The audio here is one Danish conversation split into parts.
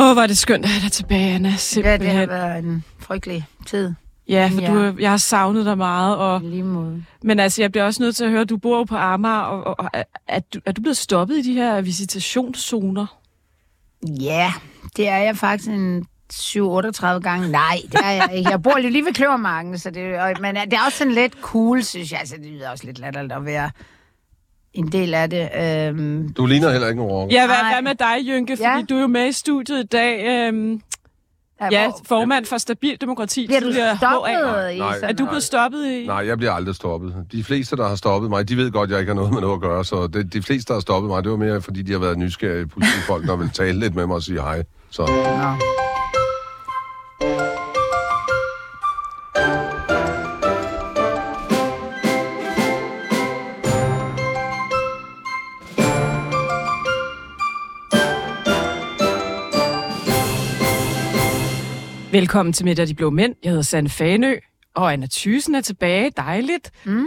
Åh, hvor er det skønt at have dig tilbage, Anna. Ja, Simpelthen. det har været en frygtelig tid. Ja, for Ja. du, jeg har savnet dig meget. Og, lige måde. men altså, jeg bliver også nødt til at høre, at du bor på Amager, og, og, og er, du, er du blevet stoppet i de her visitationszoner? Ja, det er jeg faktisk en 7-38 gange. Nej, det er jeg ikke. Jeg bor lige ved Kløvermarken, så det, og, men det er også sådan lidt cool, synes jeg. Altså, det lyder også lidt latterligt at være en del af det. Øhm, Du ligner heller ikke en rocker. Ja, hvad, Nej. hvad med dig, Jynke? Fordi Ja. du er jo med i studiet i dag. Øhm, ja, hvor- formand for Stabil Demokrati. Bliver du stoppet HA. i Nej. Er du Nej. blevet stoppet i... Nej, jeg bliver aldrig stoppet. De fleste, der har stoppet mig, de ved godt, at jeg ikke har noget med noget at gøre. Så det, de fleste, der har stoppet mig, det var mere, fordi de har været nysgerrige politifolk, der vil tale lidt med mig og sige hej. Så Nå. Velkommen til Midt af de Blå Mænd. Jeg hedder Sanne Fanø, og Anna Thysen er tilbage. Dejligt. Mm.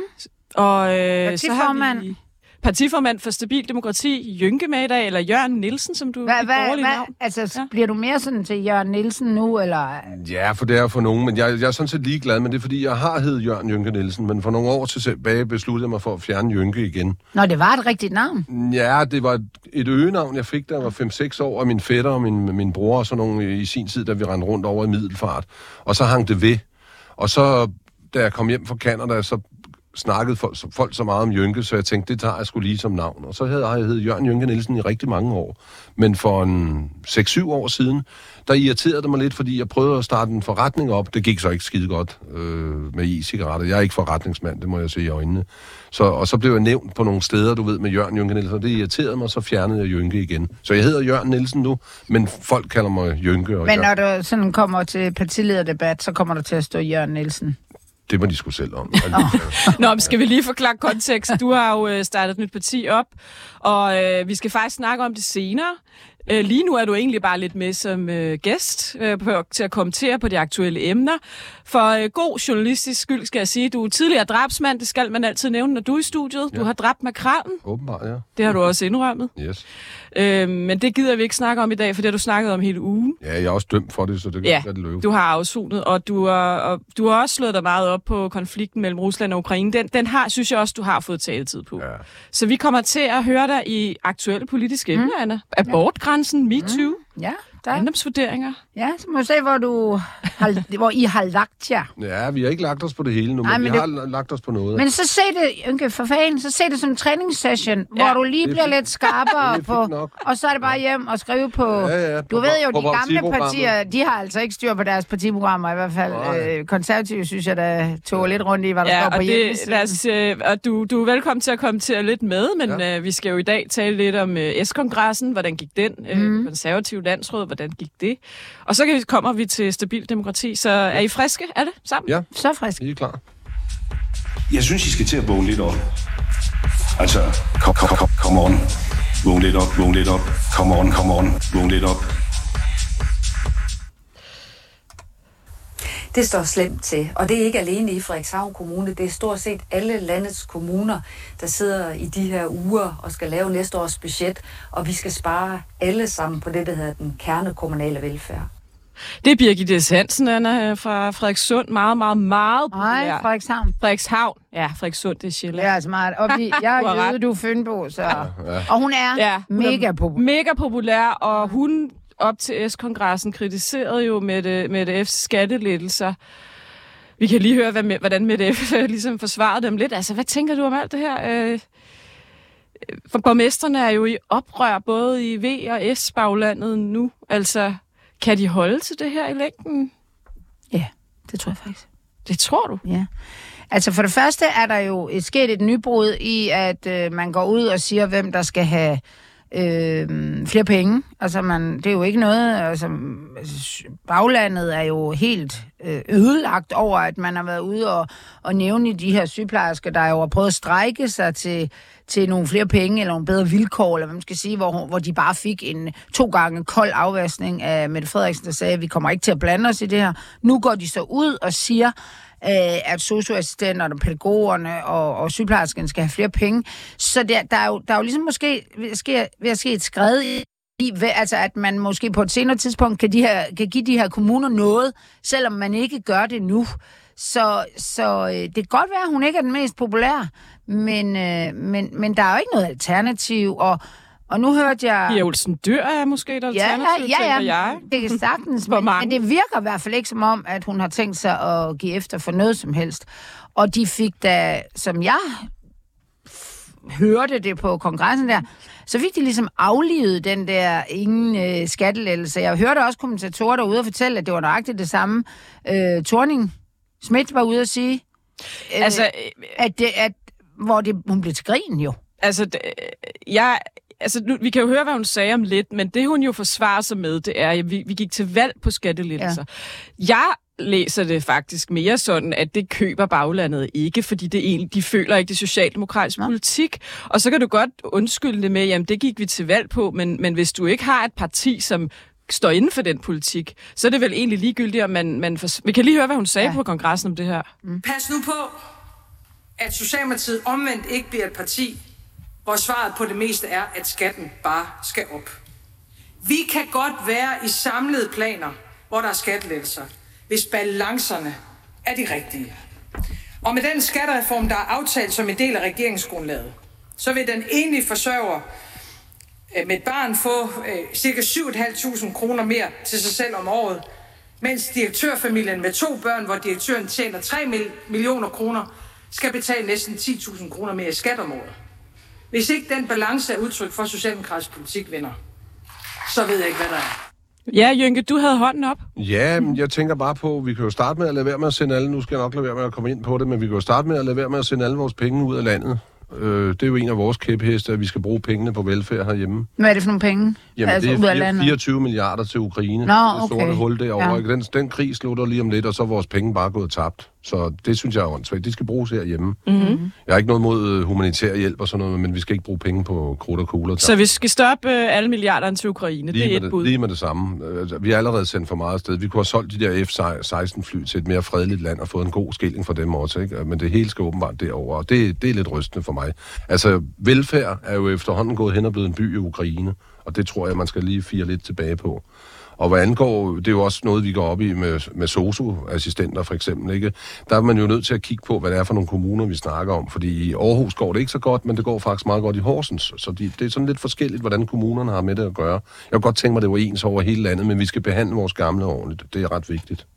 Og øh, så har vi partiformand for Stabil Demokrati, Jynke med i dag, eller Jørgen Nielsen, som du Hvad, dit hvad, borgerlige hvad, navn. altså, Ja. bliver du mere sådan til Jørgen Nielsen nu, eller? ja, for det er for nogen. Men jeg, jeg er sådan set ligeglad, men det er fordi, jeg har heddet Jørgen Jynke Nielsen. Men for nogle år tilbage besluttede jeg mig for at fjerne Jynke igen. Nå, det var et rigtigt navn. Ja, det var et- et øgenavn, jeg fik, da jeg var 5-6 år, og min fætter og min, min bror og sådan nogle i sin tid, da vi rendte rundt over i Middelfart. Og så hang det ved. Og så, da jeg kom hjem fra Canada, så snakkede folk, så- folk så meget om Jynke, så jeg tænkte, det tager jeg skulle lige som navn. Og så havde jeg heddet Jørgen Jynke Nielsen i rigtig mange år. Men for en 6-7 år siden, der irriterede det mig lidt, fordi jeg prøvede at starte en forretning op. Det gik så ikke skide godt øh, med e-cigaretter. Jeg er ikke forretningsmand, det må jeg se i øjnene. Så, og så blev jeg nævnt på nogle steder, du ved, med Jørgen Jynke Nielsen, og det irriterede mig, så fjernede jeg Jynke igen. Så jeg hedder Jørgen Nielsen nu, men folk kalder mig Jynke. Og Men Jørgen. når du sådan kommer til partilederdebat, så kommer du til at stå Jørgen Nielsen. Det må de sgu selv om. Nå, men skal vi lige forklare kontekst? Du har jo øh, startet et nyt parti op, og øh, vi skal faktisk snakke om det senere. Øh, lige nu er du egentlig bare lidt med som øh, gæst øh, på, til at kommentere på de aktuelle emner. For øh, god journalistisk skyld skal jeg sige, du er tidligere drabsmand, det skal man altid nævne, når du er i studiet. Ja. Du har dræbt makrallen, Åbenbart, ja. det har du også indrømmet. Yes. Øh, men det gider vi ikke snakke om i dag, for det har du snakket om hele ugen. Ja, jeg er også dømt for det, så det kan Ja, det løbe. Du har afsonet, og du, har, og du har også slået dig meget op på konflikten mellem Rusland og Ukraine. Den, den har, synes jeg også, du har fået taletid på. Ja. Så vi kommer til at høre dig i aktuelle politiske emner, Anna. Abortgrænsen, MeToo, Ja, der. ejendomsvurderinger. Ja, så må vi se, hvor, du har, hvor I har lagt jer. Ja, vi har ikke lagt os på det hele nu, Ej, men, men vi det- har lagt os på noget. Men så se det, Ynke, for fanden, så se det som en træningssession, Ja, hvor du lige er bliver fint. lidt skarpere er på, nok. og så er det bare hjem og skrive på... Ja, ja, du på- ved jo, på de gamle partier, de har altså ikke styr på deres partiprogrammer i hvert fald. Nej. Øh, konservative synes jeg, der tog lidt rundt i, hvad der Ja, står på og, det, hjemmesiden. os, øh, og du, du er velkommen til at kommentere lidt med, men ja. øh, vi skal jo i dag tale lidt om øh, S-kongressen, hvordan gik den, øh, Mhm. konservativ landsråd, hvordan gik det. Og så kan vi, kommer vi til stabil demokrati, så er I friske? Er det sammen? Ja, Så frisk. I er klar. Jeg synes, I skal til at vågne lidt op. Altså, kom, kom, kom, kom on. Vågn lidt op, vågn lidt op. Kom on, kom on. Vågn lidt op. Det står slemt til, og det er ikke alene i Frederikshavn Kommune, det er stort set alle landets kommuner, der sidder i de her uger og skal lave næste års budget, og vi skal spare alle sammen på det, der hedder den kernekommunale velfærd. Det er Birgit S. Hansen, Anna, fra Frederikssund. Meget, meget, meget Nej, populær. Frederikshavn. Frederikshavn. Ja, Frederikssund, det er Sjælland. er altså meget. Og vi, jeg er jøde, du er Fynbo, så... Og hun er Ja, hun er mega populær. Mega populær, og hun op til S-kongressen kritiserede jo Mette, Mette F's skattelettelser. Vi kan lige høre, hvad, hvordan Mette F. ligesom forsvarede dem lidt. Altså, hvad tænker du om alt det her? Øh, For borgmesterne er jo i oprør, både i V og S-baglandet nu. Altså, kan de holde til det her i længden? Ja, det tror jeg faktisk. Det tror du? Ja. Altså for det første er der jo et, sket et nybrud i, at øh, man går ud og siger, hvem der skal have øh, flere penge. Altså man, det er jo ikke noget, altså baglandet er jo helt øh, ødelagt over, at man har været ude og, og nævne de her sygeplejersker, der jo har prøvet at strække sig til, til nogle flere penge, eller nogle bedre vilkår, eller hvad man skal sige, hvor, hvor de bare fik en to gange kold afvaskning af Mette Frederiksen, der sagde, at vi kommer ikke til at blande os i det her. Nu går de så ud og siger, øh, at socioassistenterne, pædagogerne og, og sygeplejerskerne skal have flere penge. Så der, der, er jo, der er jo ligesom måske ved at ske, ved at ske et skred i I, altså, at man måske på et senere tidspunkt kan, de her, kan give de her kommuner noget, selvom man ikke gør det nu. Så, så øh, det kan godt være, at hun ikke er den mest populære, men, øh, men, men der er jo ikke noget alternativ, og, og nu hørte jeg... Pia Olsen Dyr er måske et Ja, alternativ, ja, ja, tænker jeg. det kan sagtens, men, men det virker i hvert fald ikke som om, at hun har tænkt sig at give efter for noget som helst. Og de fik da, som jeg hørte det på kongressen der, så fik de ligesom aflivet den der ingen øh, skattelettelse. Jeg hørte også kommentatorer derude og fortælle, at det var nøjagtigt det samme. Øh, Torning Schmidt var ude at sige, øh, Altså, øh, at, det, at hvor det, hun blev til grin jo. altså, jeg, altså nu, vi kan jo høre, hvad hun sagde om lidt, men det hun jo forsvarer sig med, det er, at vi, vi gik til valg på skattelettelser. Ja. Jeg læser det faktisk mere sådan, at det køber baglandet ikke, fordi det egentlig, de føler ikke det er socialdemokratisk Nå. politik. Og så kan du godt undskylde det med, jamen det gik vi til valg på, men, men hvis du ikke har et parti, som står inden for den politik, så er det vel egentlig ligegyldigt, om man... man fors- vi kan lige høre, hvad hun sagde ja. Ja. på kongressen om det her. Pas nu på, at Socialdemokratiet omvendt ikke bliver et parti, hvor svaret på det meste er, at skatten bare skal op. Vi kan godt være i samlede planer, hvor der er skattelettelser, hvis balancerne er de rigtige. Og med den skattereform, der er aftalt som en del af regeringsgrundlaget, så vil den enlige forsørger øh, med et barn få øh, ca. 7.500 kroner mere til sig selv om året, mens direktørfamilien med to børn, hvor direktøren tjener 3 millioner kroner, skal betale næsten 10.000 kroner mere i skat om året. Hvis ikke den balance er udtryk for socialdemokratisk politik, venner, så ved jeg ikke, hvad der er. Ja, Jynke, du havde hånden op. Ja, men jeg tænker bare på, vi kan jo starte med at lade være med at sende alle, nu skal jeg nok lade være med at komme ind på det, men vi kan jo starte med at lade være med at sende alle vores penge ud af landet. Øh, det er jo en af vores kæpheste, at vi skal bruge pengene på velfærd herhjemme. Hvad er det for nogle penge? Jamen, altså, det er fire- landet? 24 milliarder til Ukraine. Nå, det sorte okay. hul derovre. Ja. Den, den krig slutter lige om lidt, og så er vores penge bare gået tabt. Så det synes jeg er åndssvagt. De skal bruges herhjemme. Mm-hmm. Jeg har ikke noget mod øh, humanitær hjælp og sådan noget, men vi skal ikke bruge penge på krudt og kugler. Så vi skal stoppe øh, alle milliarderne til Ukraine. Lige det er et bud. det, lige med det samme. Altså, Vi har allerede sendt for meget afsted. Vi kunne have solgt de der F-16-fly til et mere fredeligt land og fået en god skilling for dem også. Ikke? Men det hele skal åbenbart derover, og det, det er lidt rystende for mig. Altså, velfærd er jo efterhånden gået hen og blevet en by i Ukraine, og det tror jeg, man skal lige fire lidt tilbage på. Og hvad angår, det er jo også noget, vi går op i med, med SOSU-assistenter for eksempel, ikke? Der er man jo nødt til at kigge på, hvad det er for nogle kommuner, vi snakker om. Fordi i Aarhus går det ikke så godt, men det går faktisk meget godt i Horsens. Så de, det er sådan lidt forskelligt, hvordan kommunerne har med det at gøre. Jeg kunne godt tænke mig, at det var ens over hele landet, men vi skal behandle vores gamle ordentligt. Det er ret vigtigt.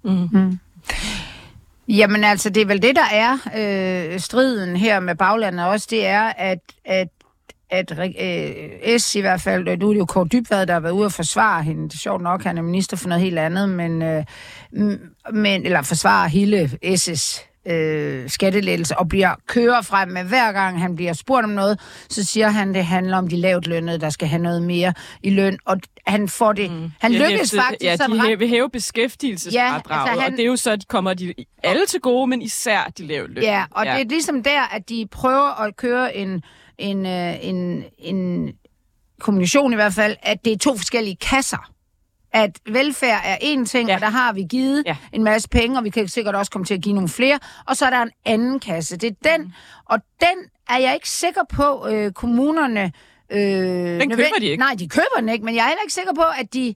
Jamen altså, det er vel det, der er øh, striden her med baglandet også, det er, at, at at øh, S i hvert fald, øh, nu er det jo Kåre Dybvad, der har været ude og forsvare hende. Det er sjovt nok, han er minister for noget helt andet, men, øh, men eller forsvare hele S' øh, skattelettelse og bliver kører frem med hver gang han bliver spurgt om noget, så siger han, det handler om de lavt lønnede, der skal have noget mere i løn, og han får det. Mm. Han Ja, lykkes hæfte- faktisk Ja, de hæ- vil hæve beskæftigelsesfradraget, Ja, altså han- og det er jo så, de kommer de alle til gode, men især de lave løn. Ja, og ja. det er ligesom der, at de prøver at køre en, en, øh, en, en kommunikation i hvert fald, at det er to forskellige kasser. At velfærd er en ting, Ja. og der har vi givet Ja. en masse penge, og vi kan sikkert også komme til at give nogle flere. Og så er der en anden kasse. Det er den, og den er jeg ikke sikker på, øh, kommunerne... Øh, den køber de ikke. Nej, de køber den ikke, men jeg er heller ikke sikker på, at de...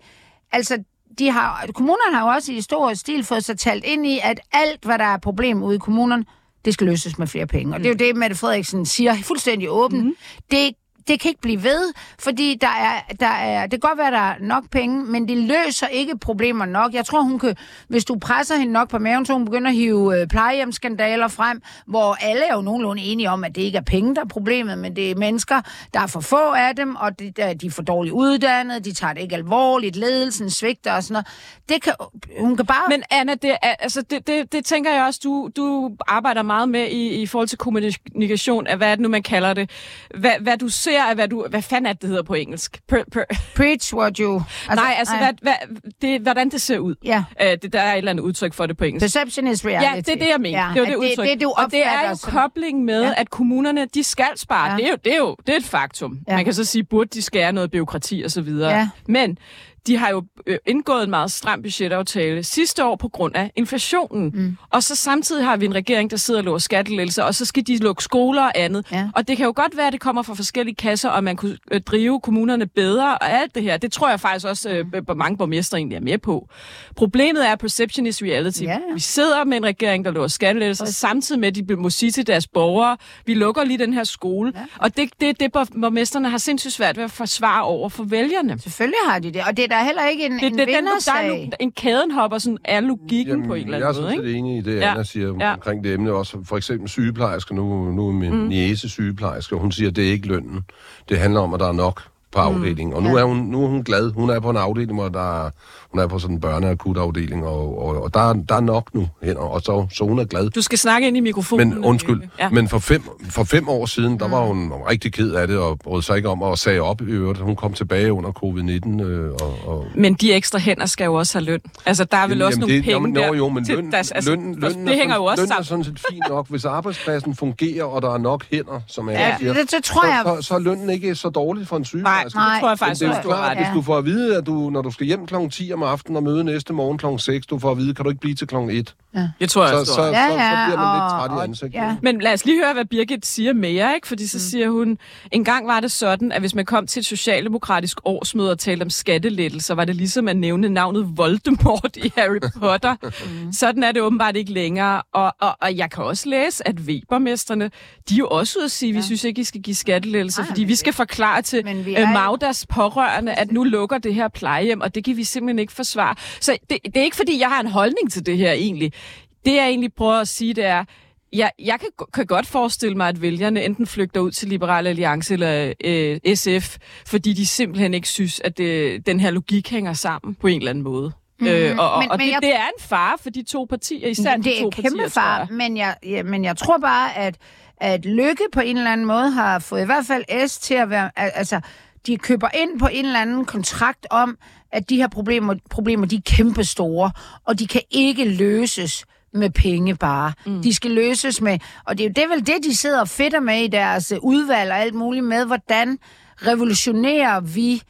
Altså, de har, kommunerne har jo også i stor stil fået sig talt ind i, at alt, hvad der er problem ude i kommunerne, det skal løses med flere penge. Og det er jo det, Mette Frederiksen siger fuldstændig åbent. Mm. Det, det kan ikke blive ved, fordi der er, der er, det kan godt være, der er nok penge, men det løser ikke problemer nok. Jeg tror, hun kan, hvis du presser hende nok på maven, så hun begynder at hive øh, plejehjemsskandaler frem, hvor alle er jo nogenlunde enige om, at det ikke er penge, der er problemet, men det er mennesker, der er for få af dem, og de, der, de er for dårligt uddannede, de tager det ikke alvorligt, ledelsen svigter og sådan noget. Det kan, hun kan bare... Men Anna, det, er, altså, det, det, det tænker jeg også, du, du arbejder meget med i, i forhold til kommunikation, af hvad er det nu, man kalder det. Hvad, hvad du ser, af hvad du... Hvad fanden er det, det hedder på engelsk? Per, per, Preach what you... altså, nej, altså, Hvad, hvad, det, hvordan det ser ud. Ja. Uh, det, der er et eller andet udtryk for det på engelsk. Perception is reality. Ja, det er det, jeg mener. Ja, det er det udtryk. Det, det, du og det er jo som- kobling med, Ja. at kommunerne, de skal spare. Ja. Det, er jo, det, er jo, det er et faktum. Ja. Ja. Man kan så sige, burde de skære noget byråkrati og så videre. Ja. Men de har jo øh, indgået en meget stram budgetaftale sidste år på grund af inflationen. Mm. Og så samtidig har vi en regering, der sidder og lover skattelettelser, og så skal de lukke skoler og andet. Ja. Og det kan jo godt være, at det kommer fra forskellige kasser, og man kunne øh, drive kommunerne bedre og alt det her. Det tror jeg faktisk også, øh, b- mange borgmestre egentlig er med på. Problemet er, at perception is reality. Ja. Vi sidder med en regering, der lover skattelettelser, samtidig med, at de må sige til deres borgere, vi lukker lige den her skole. Ja. Og det, det, det borgmesterne har sindssygt svært ved at forsvare over for vælgerne. Selvfølgelig har de det, og det er da heller ikke en, Det, en det, den, der er vindersag. en kæden hopper sådan af logikken på en eller jeg er anden måde. sådan set Ikke? enig i det, Ja. Anna siger Ja. omkring det emne også. For eksempel sygeplejersker, nu, nu er min mm. niece sygeplejerske, hun siger, at det er ikke lønnen. Det handler om, at der er nok på afdelingen. Og nu, er hun, nu er hun glad. Hun er på en afdeling, hvor der er, hun er på sådan en børneakutafdeling, og, og, og der, er, der er nok nu hænder, og så, så hun er glad. Du skal snakke ind i mikrofonen. Men undskyld, Ja. ja. men for fem, for fem år siden, der var hun rigtig ked af det, og brød sig ikke om at sige op i øvrigt. Hun kom tilbage under covid-19, øh, og, og Men de ekstra hænder skal jo også have løn. Altså, der er vel Jamen, også jamen, nogle det, penge jamen, der. jo, men til løn, deres- altså, løn, løn, det hænger jo også løn er sammen. sådan set fint nok. Hvis arbejdspladsen fungerer, og der er nok hænder, som jeg Ja, siger, det- det tror så, jeg- Så, så er lønnen ikke så dårlig for en Nej, sygeplejerske. det tror jeg Men faktisk det er klart, ret hvis du får at vide, at du, når du skal hjem kl. 10 om aftenen og møde næste morgen kl. 6, du får at vide, kan du ikke blive til kl. 1. Det tror jeg Så, også, så, så, så, Ja, ja, så bliver man lidt og- træt i ansigtet. ja. Men lad os lige høre, hvad Birgit siger mere, ikke? Fordi så siger hun, en gang var det sådan, at hvis man kom til et socialdemokratisk årsmøde og talte om skattelettelser, var det ligesom at nævne navnet Voldemort i Harry Potter. Sådan er det åbenbart ikke længere. Og, og, og jeg kan også læse, at Webermesterne, de er jo også ude at sige, at vi synes ikke, I skal give skattelettelser, Nej, fordi vi skal forklare til vi øh, er Magdas pårørende, at nu lukker det her plejehjem, og det kan vi simpelthen ikke forsvare. Så det, det er ikke, fordi jeg har en holdning til det her egentlig. Det jeg egentlig prøver at sige, det er, jeg, jeg kan, kan godt forestille mig, at vælgerne enten flygter ud til Liberal Alliance eller øh, SF, fordi de simpelthen ikke synes, at det, den her logik hænger sammen på en eller anden måde. Mm-hmm. Øh, og og, Men- og men det, jeg- det er en fare for de to partier, især de det er to en kæmpe partier, tror far, jeg. men jeg, ja, men jeg tror bare, at, at Lykke på en eller anden måde har fået i hvert fald S til at være... al- Altså, de køber ind på en eller anden kontrakt om, at de her problemer, problemer de er kæmpe store, og de kan ikke løses med penge bare. Mm. De skal løses med... Og det er jo det er vel det, de sidder og fedter med i deres øh, udvalg og alt muligt med, hvordan revolutionerer vi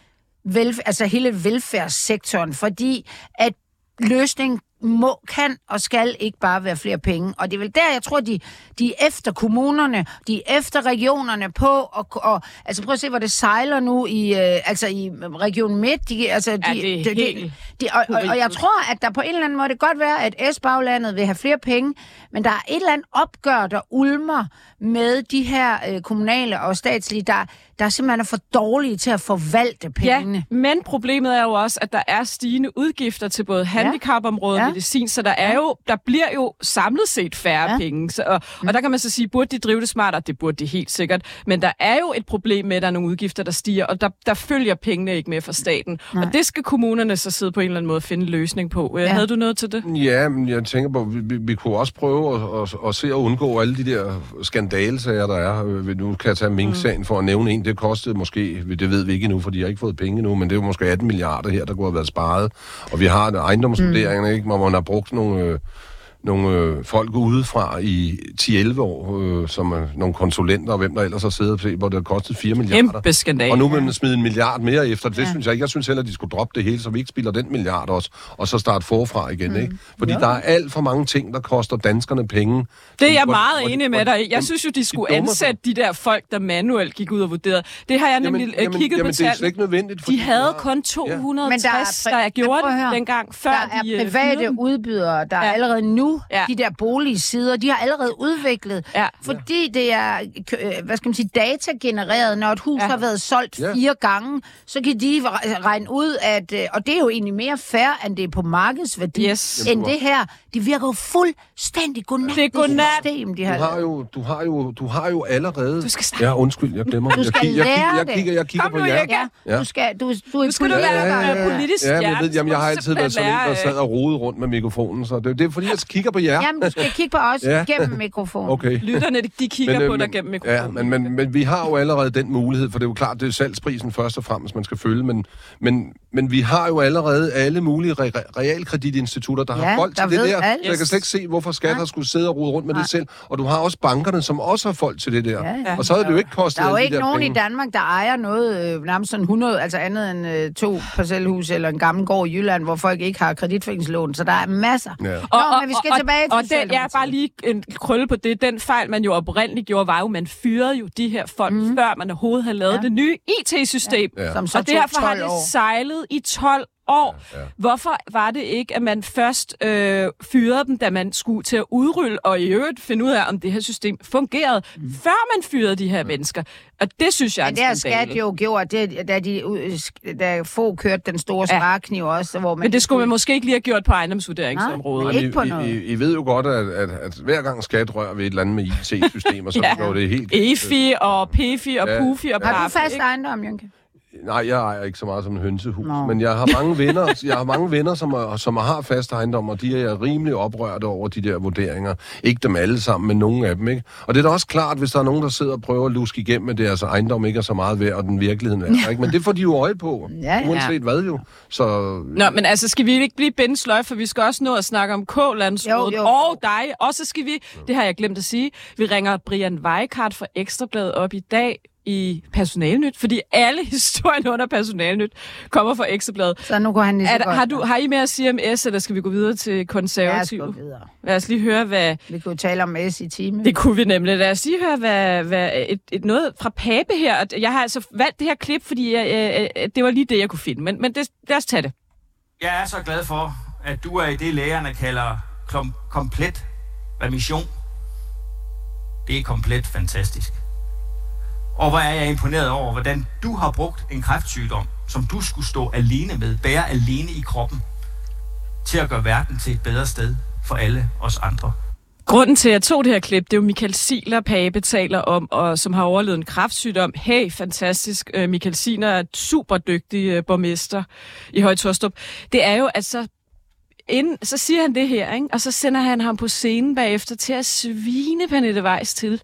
velf- altså hele velfærdssektoren, fordi at løsning må, kan og skal ikke bare være flere penge. Og det er vel der, jeg tror, de, de er efter kommunerne, de er efter regionerne på, og, og altså prøv at se, hvor det sejler nu i, øh, altså i Region Midt. De, altså, de, Ja, det er de, de, helt de, og, og, og jeg tror, tror, at der på en eller anden måde, det kan godt være, at S-baglandet vil have flere penge, men der er et eller andet opgør, der ulmer med de her øh, kommunale og statslige, der, der simpelthen er for dårlige til at forvalte pengene. Ja, men problemet er jo også, at der er stigende udgifter til både handicapområdet og Ja. medicin, så der er jo, der bliver jo samlet set færre Ja. penge. Så, og, og der kan man så sige, burde de drive det smartere? Det burde de helt sikkert. Men der er jo et problem med, at der er nogle udgifter, der stiger, og der, der følger pengene ikke med fra staten. Nej. Og det skal kommunerne så sidde på en eller anden måde og finde en løsning på. Ja. Ja. Havde du noget til det? Ja, men jeg tænker på, vi, vi, vi kunne også prøve at, at, at se at undgå alle de der skandalesager, der er. Øh, Nu kan jeg tage Mink-sagen for at nævne en. Det kostede måske, det ved vi ikke endnu, for de har ikke fået penge endnu, men det er jo måske 18 milliarder her, der kunne have været sparet. Og vi har ejendomsvurderingerne, ikke, hvor man har brugt nogle... Øh, nogle øh, folk udefra i 10-11 år, øh, som er nogle konsulenter og hvem der ellers har siddet og set, hvor det har kostet 4 milliarder. Kæmpe skandale. Og nu vil man smide en milliard mere efter. Det Ja. ja. synes jeg ikke. Jeg synes heller, at de skulle droppe det hele, så vi ikke spiller den milliard også, og så starte forfra igen, mm. ikke? Fordi ja. der er alt for mange ting, der koster danskerne penge. Det er jeg Hvor- meget hvor- enig med dig. Jeg synes jo, de skulle sig. ansætte de der folk, der manuelt gik ud og vurderede. Det har jeg nemlig Jamen, øh, jamen, kigget jamen, på det er ikke nødvendigt. De havde kun 260, Men der er der, gjorde det dengang, før der de er øh, private udbydere, der Ja. ja. allerede nu, Ja. ja. de der boligsider, de har allerede udviklet, Ja. fordi det er, øh, hvad skal man sige, datagenereret, når et hus Ja. har været solgt Ja. fire gange, så kan de re- regne ud, at, øh, og det er jo egentlig mere fair, end det er på markedsværdi, Yes. end det her. Det virker jo fuldstændig godnat, Det er godnat. system, de Du har har jo, du har jo, du har jo allerede... Du skal snakke. Ja, undskyld, jeg glemmer. Du jeg, skal jeg, lære kigger, jeg, det. kigger, jeg kigger Kom på nu, jer. Ja, Ja. du skal, du, du er Nu skal du politisk- være ja, ja, øh, ja. politisk Ja, men jeg, jamen, jeg har altid været sådan en, der simpelthen sad og rodet rundt med mikrofonen, så det, det er fordi, jeg kigger på jer. Jamen, du skal kigge på os Ja. gennem mikrofonen. Okay. Lytterne, de- de kigger Men, øh, på dig men- gennem Ja, mikrofonen. men, men, men vi har jo allerede den mulighed, for det er jo klart, det er salgsprisen først og fremmest, man skal følge, men, men, men vi har jo allerede alle mulige re- re- realkreditinstitutter, der Ja, har folk der til det der. alt. Så jeg kan slet ikke se, hvorfor skat har skulle sidde og rode rundt med det selv. Og du har også bankerne, som også har folk til det der. Ja, ja. Og så havde det jo ikke kostet Der er jo de ikke der nogen penge. i Danmark, der ejer noget, øh, nærmest sådan 100, altså andet end øh, to parcelhus eller en gammel gård i Jylland, hvor folk ikke har kreditforeningslån. Så der er masser. Ja. Nå, men vi skal og, tilbage til og, den, ja, bare lige en krølle på det. Den fejl, man jo oprindeligt gjorde, var jo, at man fyrede jo de her folk, mm. før man overhovedet havde lavet Ja. det nye IT-system. Ja. Som så og derfor har 12 det sejlet i 12 år. Ja, ja. Hvorfor var det ikke, at man først øh, fyrede dem, da man skulle til at udrulle, og i øvrigt finde ud af, om det her system fungerede, mm. før man fyrede de her mennesker? Og det synes jeg er en det har skat jo gjort, det, da, de, ud- da få kørte den store Ja. sparekniv også, hvor man... Men det skulle man måske ikke lige have gjort på ejendomsvurderingsområdet. Nej, Ikke på I, noget. I, I ved jo godt, at, at, at hver gang skat rører ved et eller andet med IT-systemer, så Ja. går det helt... EFI og PFI og Ja, PUFI og ja. Har du fast ikke? ejendom, Jynke? Nej, jeg ejer ikke så meget som en hønsehus, Nå. men jeg har mange venner, jeg har mange venner som, er, som har fast ejendom, og de er rimelig oprørte over de der vurderinger. Ikke dem alle sammen, men nogle af dem, ikke? Og det er da også klart, hvis der er nogen, der sidder og prøver at luske igennem, at deres ejendom ikke er så meget værd, og den virkeligheden er, ikke? Men det får de jo øje på, Ja, ja. uanset hvad jo. Så Nå, men altså, skal vi ikke blive bindesløj, for vi skal også nå at snakke om K-landsrådet og dig. Og så skal vi, det har jeg glemt at sige, vi ringer Brian Weikart fra Ekstrabladet op i dag i Personalnyt, fordi alle historierne under Personalnyt kommer fra Ekstrabladet. Så nu går han lige så Er, godt. har, du, har I med at sige om S, eller skal vi gå videre til Lad os gå videre. Lad os lige høre, hvad... Vi jo tale om S i time. Det kunne vi nemlig. Lad os lige høre hvad, hvad, et, et noget fra Pape her. Og Jeg har altså valgt det her klip, fordi jeg, øh, øh, det var lige det, jeg kunne finde. Men, men det, lad os tage det. Jeg er så glad for, at du er i det, lægerne kalder klom- komplet remission. Det er komplet fantastisk. Og hvor er jeg imponeret over, hvordan du har brugt en kræftsygdom, som du skulle stå alene med, bære alene i kroppen, til at gøre verden til et bedre sted for alle os andre. Grunden til, at jeg tog det her klip, det er jo Michael Siler, Pape taler om, og som har overlevet en kræftsygdom. Hey, fantastisk. Øh, Michael Siler er et super dygtig øh, borgmester i Høje Torstrup. Det er jo, at så, inden, så siger han det her, ikke? og så sender han ham på scenen bagefter til at svine Pernille Weiss til.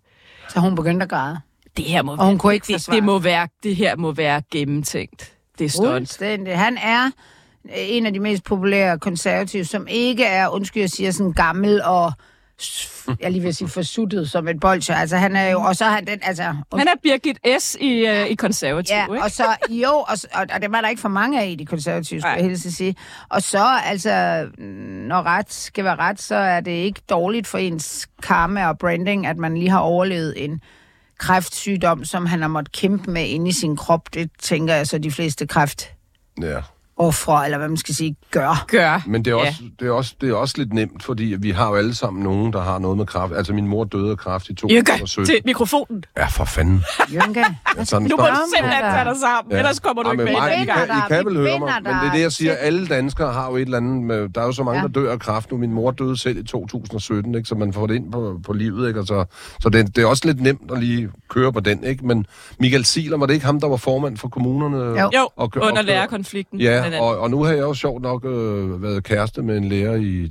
Så hun begyndte at græde. Det her må, Og hun kunne ikke det, det, må være, det her må være gennemtænkt. Det er stunt. Han er en af de mest populære konservative, som ikke er, undskyld, jeg siger sådan gammel og jeg lige vil sige forsuttet som et bolsje. Altså han er jo, og så har han den, altså... Han er Birgit S. i, øh, i konservativ, Ja, ikke? og så, jo, og, og, og det var der ikke for mange af i de konservative, skulle jeg helst sige. Og så, altså, når ret skal være ret, så er det ikke dårligt for ens karma og branding, at man lige har overlevet en kræftsygdom, som han har måttet kæmpe med inde i sin krop. Det tænker jeg så, de fleste kræft ja eller hvad man skal sige, gør. Gør. Men det er, Ja. også, det, er også, det er også lidt nemt, fordi vi har jo alle sammen nogen, der har noget med kraft. Altså, min mor døde af kraft i Jynke, 2017. til mikrofonen. Ja, for fanden. Jynke, Ja, sådan Nu må du simpelthen der. tage dig sammen, ja. ellers kommer du Ja, ikke med. mig, i kan, I kan vel høre mig, men det er det, jeg siger. Alle danskere har jo et eller andet med... Der er jo så mange, Ja. ja. der dør af kræft nu. Min mor døde selv i 2017, ikke? så man får det ind på, på livet. Ikke? Og så så det, det er også lidt nemt at lige køre på den. Ikke? Men Michael Siler, var det ikke ham, der var formand for kommunerne? Jo. Jo, Og under og gør- lærerkonflikten. blandt Ja, og, og nu har jeg jo sjovt nok øh, været kæreste med en lærer i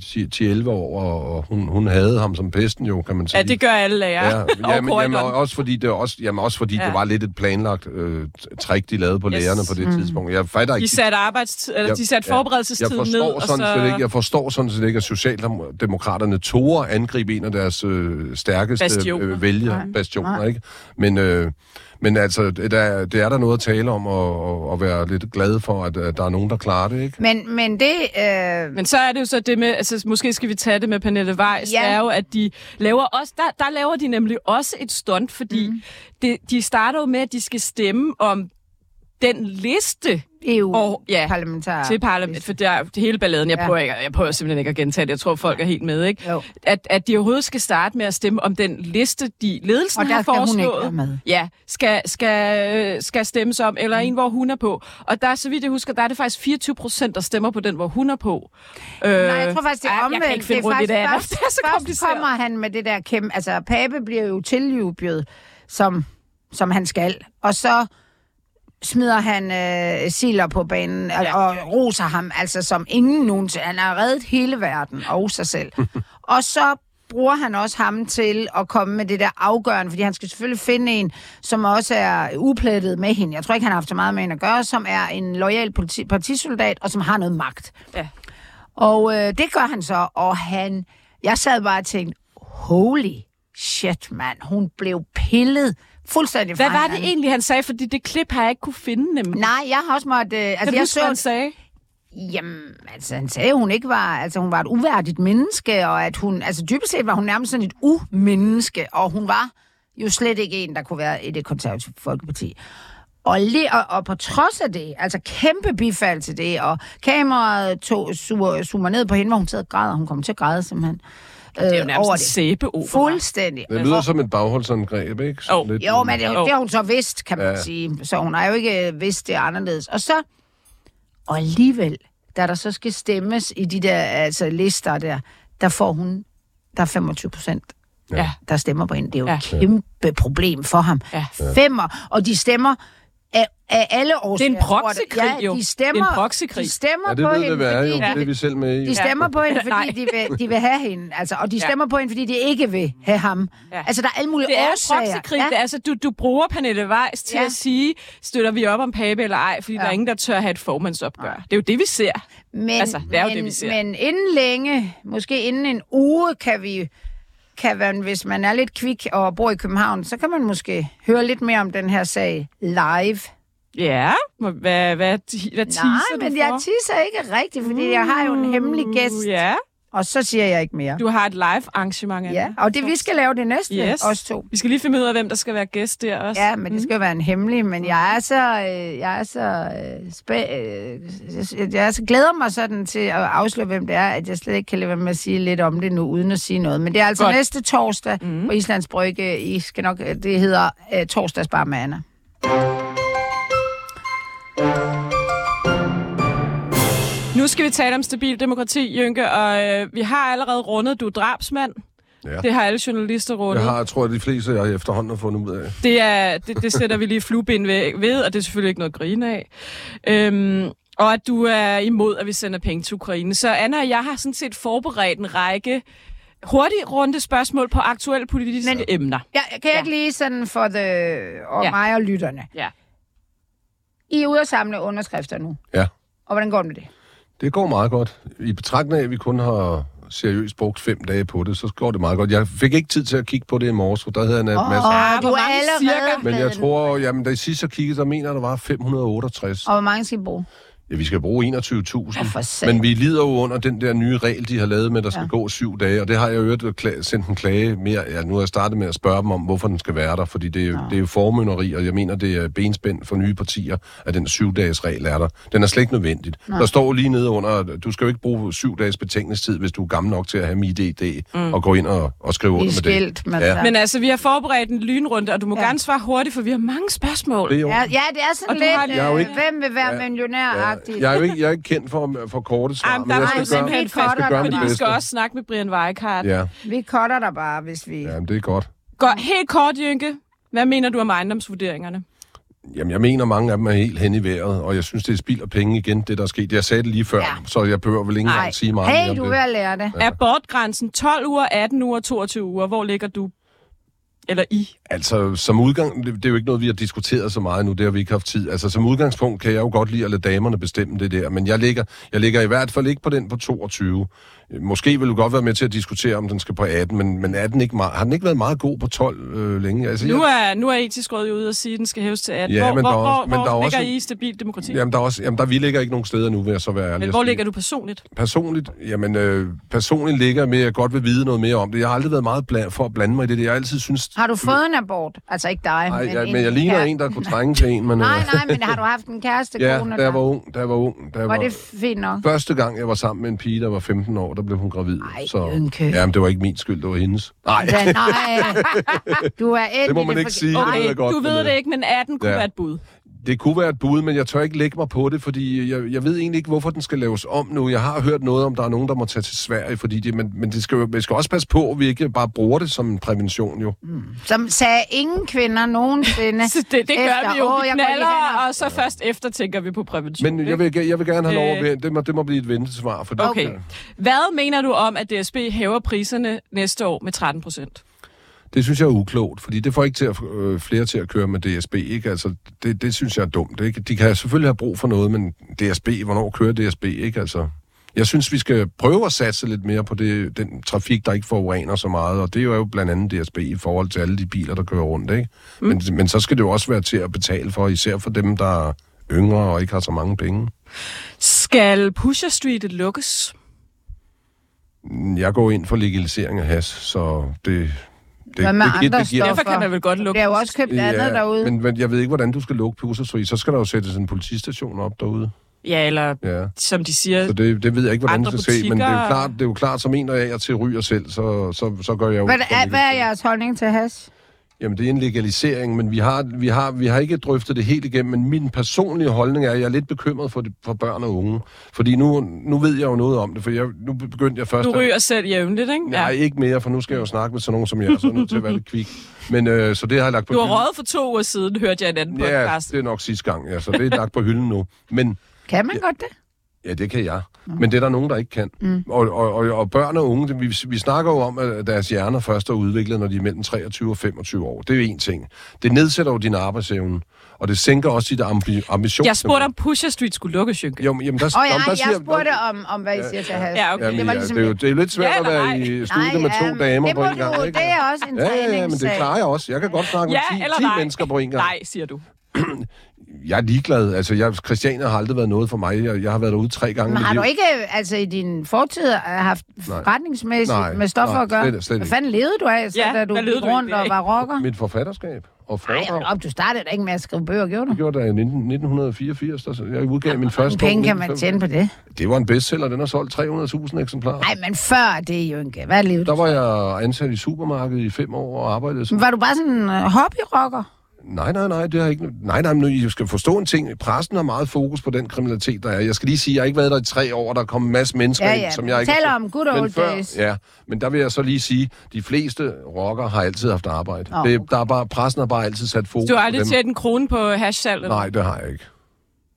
10-11 år, og, og hun, hun havde ham som pesten jo, kan man sige. Ja, det gør alle lærere. Ja, Og jamen, jamen, også fordi, det, også, jamen, også fordi Ja. det var lidt et planlagt øh, trick, de lavede på Yes. lærerne på det tidspunkt. Jeg fatter ikke... De satte arbejdstid, eller Jeg- de satte forberedelsestiden jeg ned, forstår og sådan så... ikke, jeg forstår sådan set ikke, at Socialdemokraterne tog angribe en af deres øh, stærkeste Bastioner. øh, vælger, bastioner, ikke? Men, øh, men altså, det er, det er der noget at tale om, og, og, og være lidt glad for, at, at der er nogen, der klarer det, ikke? Men, men det... Øh, Men så er det jo så det med, altså måske skal vi tage det med Pernille Weiss, Ja. er jo, at de laver også, der, der laver de nemlig også et stunt, fordi mm. det, de starter jo med, at de skal stemme om den liste EU-parlamentar. ja, til parlament, for der er det hele balladen. Jeg, Ja. prøver, ikke, jeg prøver simpelthen ikke at gentage det. Jeg tror, folk er helt med, ikke? Jo. At, at de overhovedet skal starte med at stemme om den liste, de ledelsen Og der har hun foreslået. være med. Ja, skal, skal, skal stemmes om, eller Mm. en, hvor hun er på. Og der, så vidt jeg husker, der er det faktisk 24 procent, der stemmer på den, hvor hun er på. Øh, Nej, jeg tror faktisk, det er ej, omvendt. Jeg kan ikke finde det er rundt i faktisk, det andet. først, Det er så kompliceret. kommer han med det der kæmpe... Altså, Pape bliver jo tiljublet, som, som han skal. Og så smider han øh, Siler på banen og, Ja. og roser ham, altså som ingen nogensinde. Han har reddet hele verden og sig selv. Og så bruger han også ham til at komme med det der afgørende, fordi han skal selvfølgelig finde en, som også er uplettet med hende. Jeg tror ikke, han har haft så meget med hende at gøre, som er en lojal politi- partisoldat, og som har noget magt. Ja. Og øh, det gør han så, og han... Jeg sad bare og tænkte, holy shit, mand. Hun blev pillet fuldstændig Hvad var det egentlig, han sagde? Fordi det klip har jeg ikke kunne finde nemlig. Nej, jeg har også måttet... Øh, altså, kan du jeg huske, hvad han så, sagde? Jamen, altså, han sagde, at hun ikke var, altså, hun var et uværdigt menneske, og at hun, altså, dybest set var hun nærmest sådan et umenneske, og hun var jo slet ikke en, der kunne være i det konservative folkeparti. Og, og, og på trods af det, altså kæmpe bifald til det, og kameraet tog, su, zoomer ned på hende, hvor hun sidder og græder, hun kommer til at græde simpelthen. Øh, Det er jo nærmest over en det. sæbeopera. Fuldstændig. Det lyder som et bagholdsangreb, ikke? Sådan Jo. lidt- Jo, men det, det har hun så vidst, kan man Ja. ja. sige. Så hun har jo ikke øh, vidst det anderledes. Og så, og alligevel, da der så skal stemmes i de der altså, lister der, der får hun, der er 25 procent, Ja. der stemmer på hende. Det er jo Ja. et kæmpe problem for ham. Ja. Femmer, og de stemmer af, af alle årsager. Det er en proxykrig, ja, jo. de stemmer, Det er en proxykrig. De stemmer Ja, det på ved hende, det, er fordi jo. de, Det er vi selv med i. de stemmer på hende, fordi de vil, de vil have hende. Altså, og de Ja. stemmer på hende, fordi de ikke vil have ham. Ja. Altså, der er alle mulige Det er en årsager. proxykrig. Ja. Altså, du, du bruger Pernille Weiss til Ja. at sige, støtter vi op om Pape eller ej, fordi ja. der er ingen, der tør have et formandsopgør. Det er jo det, vi ser. Men, Altså, det er jo men, det, vi ser. Men inden længe, måske inden en uge, kan vi kan man, hvis man er lidt kvik og bor i København, så kan man måske høre lidt mere om den her sag live. Ja, hvad, hvad, hvad teaser Nej, du men for? jeg teaser ikke rigtigt, fordi jeg har jo en hemmelig gæst, Uh, Ja, og så siger jeg ikke mere. du har et live arrangement. Anna. Ja, og det vi skal lave det næste, Yes. os to. Vi skal lige finde ud af, hvem der skal være gæst der også. Ja, men det skal jo være en hemmelig, men jeg er så, øh, jeg er så, øh, spæ, øh, jeg, jeg er så glæder mig sådan til at afsløre, hvem det er, at jeg slet ikke kan lade være med at sige lidt om det nu, uden at sige noget. Men det er altså Godt. næste torsdag mm. på Islands Brygge. I skal nok, det hedder øh, Torsdagsbar med Anna. Nu skal vi tale om stabil demokrati, Jynke, og øh, vi har allerede rundet, du er drabsmand. Ja. Det har alle journalister rundet. Jeg har, jeg tror, at de fleste, jeg efterhånden har fundet ud af. Det, er, det, det sætter vi lige flueben ved, ved, og det er selvfølgelig ikke noget at grine af. Øhm, og at du er imod, at vi sender penge til Ukraine. Så Anna og jeg har sådan set forberedt en række hurtigt runde spørgsmål på aktuelle politiske Men, emner. Ja, kan jeg ikke lige sådan for the, og Ja. ja. mig og lytterne. Ja. I er ude at samle underskrifter nu. Ja. Og hvordan går det med det? Det går meget godt. I betragtning af, at vi kun har seriøst brugt fem dage på det, så går det meget godt. Jeg fik ikke tid til at kigge på det i morges, for der havde jeg en Åh, masse... Ah, du er allerede cirka? Men jeg tror, jamen da I sidst jeg kiggede, der mener der var 568. Og hvor mange skal I bruge? Ja, vi skal bruge Ja, for 21.000. satan. Men vi lider jo under den der nye regel, de har lavet med, at der skal Ja. gå syv dage. Og det har jeg jo kla- sendt en klage mere. Ja, nu har jeg startet med at spørge dem om, hvorfor den skal være der. Fordi det er, jo, det er jo formynderi, og jeg mener, det er benspænd for nye partier, at den syv-dages regel er der. Den er slet ikke nødvendigt. Nej. Der står lige nede under, at du skal jo ikke bruge syv dages betænkningstid, hvis du er gammel nok til at have MIDD mm. og gå ind og, og skrive under er med det. skilt, men, Ja. ja. Men altså, vi har forberedt en lynrunde, og du må ja. Ja. gerne svare hurtigt, for vi har mange spørgsmål. Det er Ja, ja, det er Og sådan du har- lidt, Jeg er jo øh, ikke- hvem vil være Ja, millionær-agtigt. jeg, er jo ikke, jeg er ikke kendt for, for korte svar, Ej, men der jeg skal gøre, simpelthen jeg skal gøre mit fordi vi skal bedste. også snakke med Brian Weikart. Ja, Vi cutter dig bare, hvis vi... ja, men det er godt. Godt, helt kort, Jynke. Hvad mener du om ejendomsvurderingerne? Jamen, jeg mener, mange af dem er helt hen i vejret, og jeg synes, det er spild af penge igen, det der er sket. Jeg sagde det lige før, ja. Så jeg behøver vel ikke engang sige meget mere Hey, om du er det. ved at lære det. Ja. Abortgrænsen 12 uger, 18 uger, 22 uger. Hvor ligger du? Eller I? Altså, som udgang, det, det er jo ikke noget, vi har diskuteret så meget nu, det har vi ikke haft tid. Altså, som udgangspunkt kan jeg jo godt lide at lade damerne bestemme det der, men jeg ligger, jeg ligger i hvert fald ikke på den på 22. Måske vil du godt være med til at diskutere, om den skal på 18, men, men er den ikke meget, har den ikke været meget god på 12 øh, længe? Altså, Nu jeg, er, nu er etisk råd jo ude og sige, at den skal hæves til 18. Ja, hvor men hvor, der er også- hvor, men hvor der er ligger også- I i stabil demokrati? jamen, der er også, jamen, der, vi ligger ikke nogen steder nu, vil jeg så være ærlig. men hvor ligger du personligt? Personligt, jamen, øh, personligt ligger med, at jeg godt vil vide noget mere om det. Jeg har aldrig været meget bland, for at blande mig i det. Jeg har altid synes... Har du fået en abort? Altså ikke dig, Nej, men, ja, en, men jeg ligner ja. en, der kunne trænge til en. Men, Nej, øh, nej, men har du haft en kæreste, Ja, da jeg var ung. Da jeg var ung. Da jeg Var var, det fint nok? Første gang, jeg var sammen med en pige, der var 15 år, der blev hun gravid. Ej, så, Jynke. Jamen, det var ikke min skyld, det var hendes. Nej, Ja, nej. Du er endt det må man ikke forke- sige. det ved godt, du ved øh, det ikke, men 18 kunne ja. være et bud. Det kunne være et bud, men jeg tør ikke lægge mig på det, fordi jeg, jeg ved egentlig ikke, hvorfor den skal laves om nu. Jeg har hørt noget om, der er nogen, der må tage til Sverige, fordi de, men, men det skal vi skal også passe på, at vi ikke bare bruger det som en prævention jo. Som sagde ingen kvinder nogensinde. Så det, det gør efter, vi jo. "Åh, Vi hen og-" så først efter tænker vi på prævention. Men jeg vil, jeg vil gerne have lov Øh. at det må, det må blive et ventesvar. For Okay. Hvad mener du om, at DSB hæver priserne næste år med 13 procent? Det synes jeg er uklogt, fordi det får ikke til at, øh, flere til at køre med DSB. Ikke? Altså, det, det synes jeg er dumt. Ikke? De kan selvfølgelig have brug for noget, men DSB, hvornår kører DSB? Ikke? Altså, jeg synes, vi skal prøve at satse lidt mere på det, den trafik, der ikke forurener så meget, og det er jo blandt andet DSB i forhold til alle de biler, der kører rundt. Ikke? Mm. Men, men så skal det jo også være til at betale for, især for dem, der er yngre og ikke har så mange penge. Skal Pusher Street lukkes? Jeg går ind for legalisering af has, så det... det Hvad med det, andre det giver, Derfor kan man vel godt lukke bliver jo også købt andet derude. Men, men jeg ved ikke, hvordan du skal lukke Street. Så skal der jo sættes en politistation op derude. Ja, eller Ja. som de siger, Så det, det ved jeg ikke, hvordan Andre det skal se. Men det er, jo klart, det er jo klart, som en af jer til ryger selv, så, så, så gør jeg jo... Hvad, er, hvad er jeres holdning til has? Jamen, det er en legalisering, men vi har, vi, har, vi har ikke drøftet det helt igennem. Men min personlige holdning er, at jeg er lidt bekymret for, det, for børn og unge. Fordi nu, nu ved jeg jo noget om det, for jeg, nu begyndte jeg først... du at- ryger selv jævnligt, ikke? Nej, ikke mere, for nu skal jeg jo snakke med sådan nogen som jer, så er jeg nødt til at være lidt kvik. Men øh, så det har jeg lagt på Du har røget for to uger siden, hørte jeg en anden Ja, podcast. det er nok sidste gang, ja, så det er lagt på hylden nu. Men Kan man godt det? Ja, det kan jeg. Men det er der nogen, der ikke kan. Mm. Og, og, og, og børn og unge, vi, vi snakker jo om, at deres hjerner først er udviklet, når de er mellem 23 og 25 år. Det er jo en ting. Det nedsætter jo din arbejdsevne, og det sænker også dit ambi- ambition. Jeg spurgte, om Pusher Street skulle lukke, Jynke. Jo, men jamen, der, oh, ja, jamen, der jeg siger, spurgte om, om hvad I siger til has. Ja, okay. Jamen, det var ja, ligesom... det, er jo, det er jo lidt svært Ja at være i studiet med to jamen, damer det på en gang. du, ikke? Det er også en Ja, ja, ja, men det klarer jeg også. Jeg kan godt snakke med Ja 10, eller 10 nej? mennesker på en gang. Nej, siger du. Jeg er ligeglad. Altså, jeg, Christiania har aldrig været noget for mig. Jeg, jeg har været derude tre gange. Men har liv. du ikke altså, i din fortid øh, haft forretningsmæssigt Nej, med stoffer nej, at gøre? slet- slet Hvad fanden levede du af, så, Ja, da du gik du rundt egentlig og var rocker? Mit forfatterskab og Nej, foredrag. op, du startede da ikke med at skrive bøger, gjorde du? Det gjorde der i 19, 1984, der, så jeg udgav min første penge bog kan man 1985. tjene på det? Det var en bestseller, den har solgt 300.000 eksemplarer. Nej, men før det, Jynke. Hvad levede Der du? var jeg ansat i supermarkedet i fem år og arbejdede som... Var du bare sådan en uh, hobbyrocker? Nej, nej, nej, det har ikke... Nej, nej, men I skal forstå en ting. Pressen har meget fokus på den kriminalitet, der er. Jeg skal lige sige, jeg har ikke været der i tre år, der er kommet en masse mennesker Ja, ind, ja. som jeg ikke... Taler om good Men old days. Ja, men der vil jeg så lige sige, de fleste rockere har altid haft arbejde. Det, okay. der er bare, pressen har bare altid sat fokus Du har på aldrig tjent en krone på hashsalg? eller Nej, det har jeg ikke.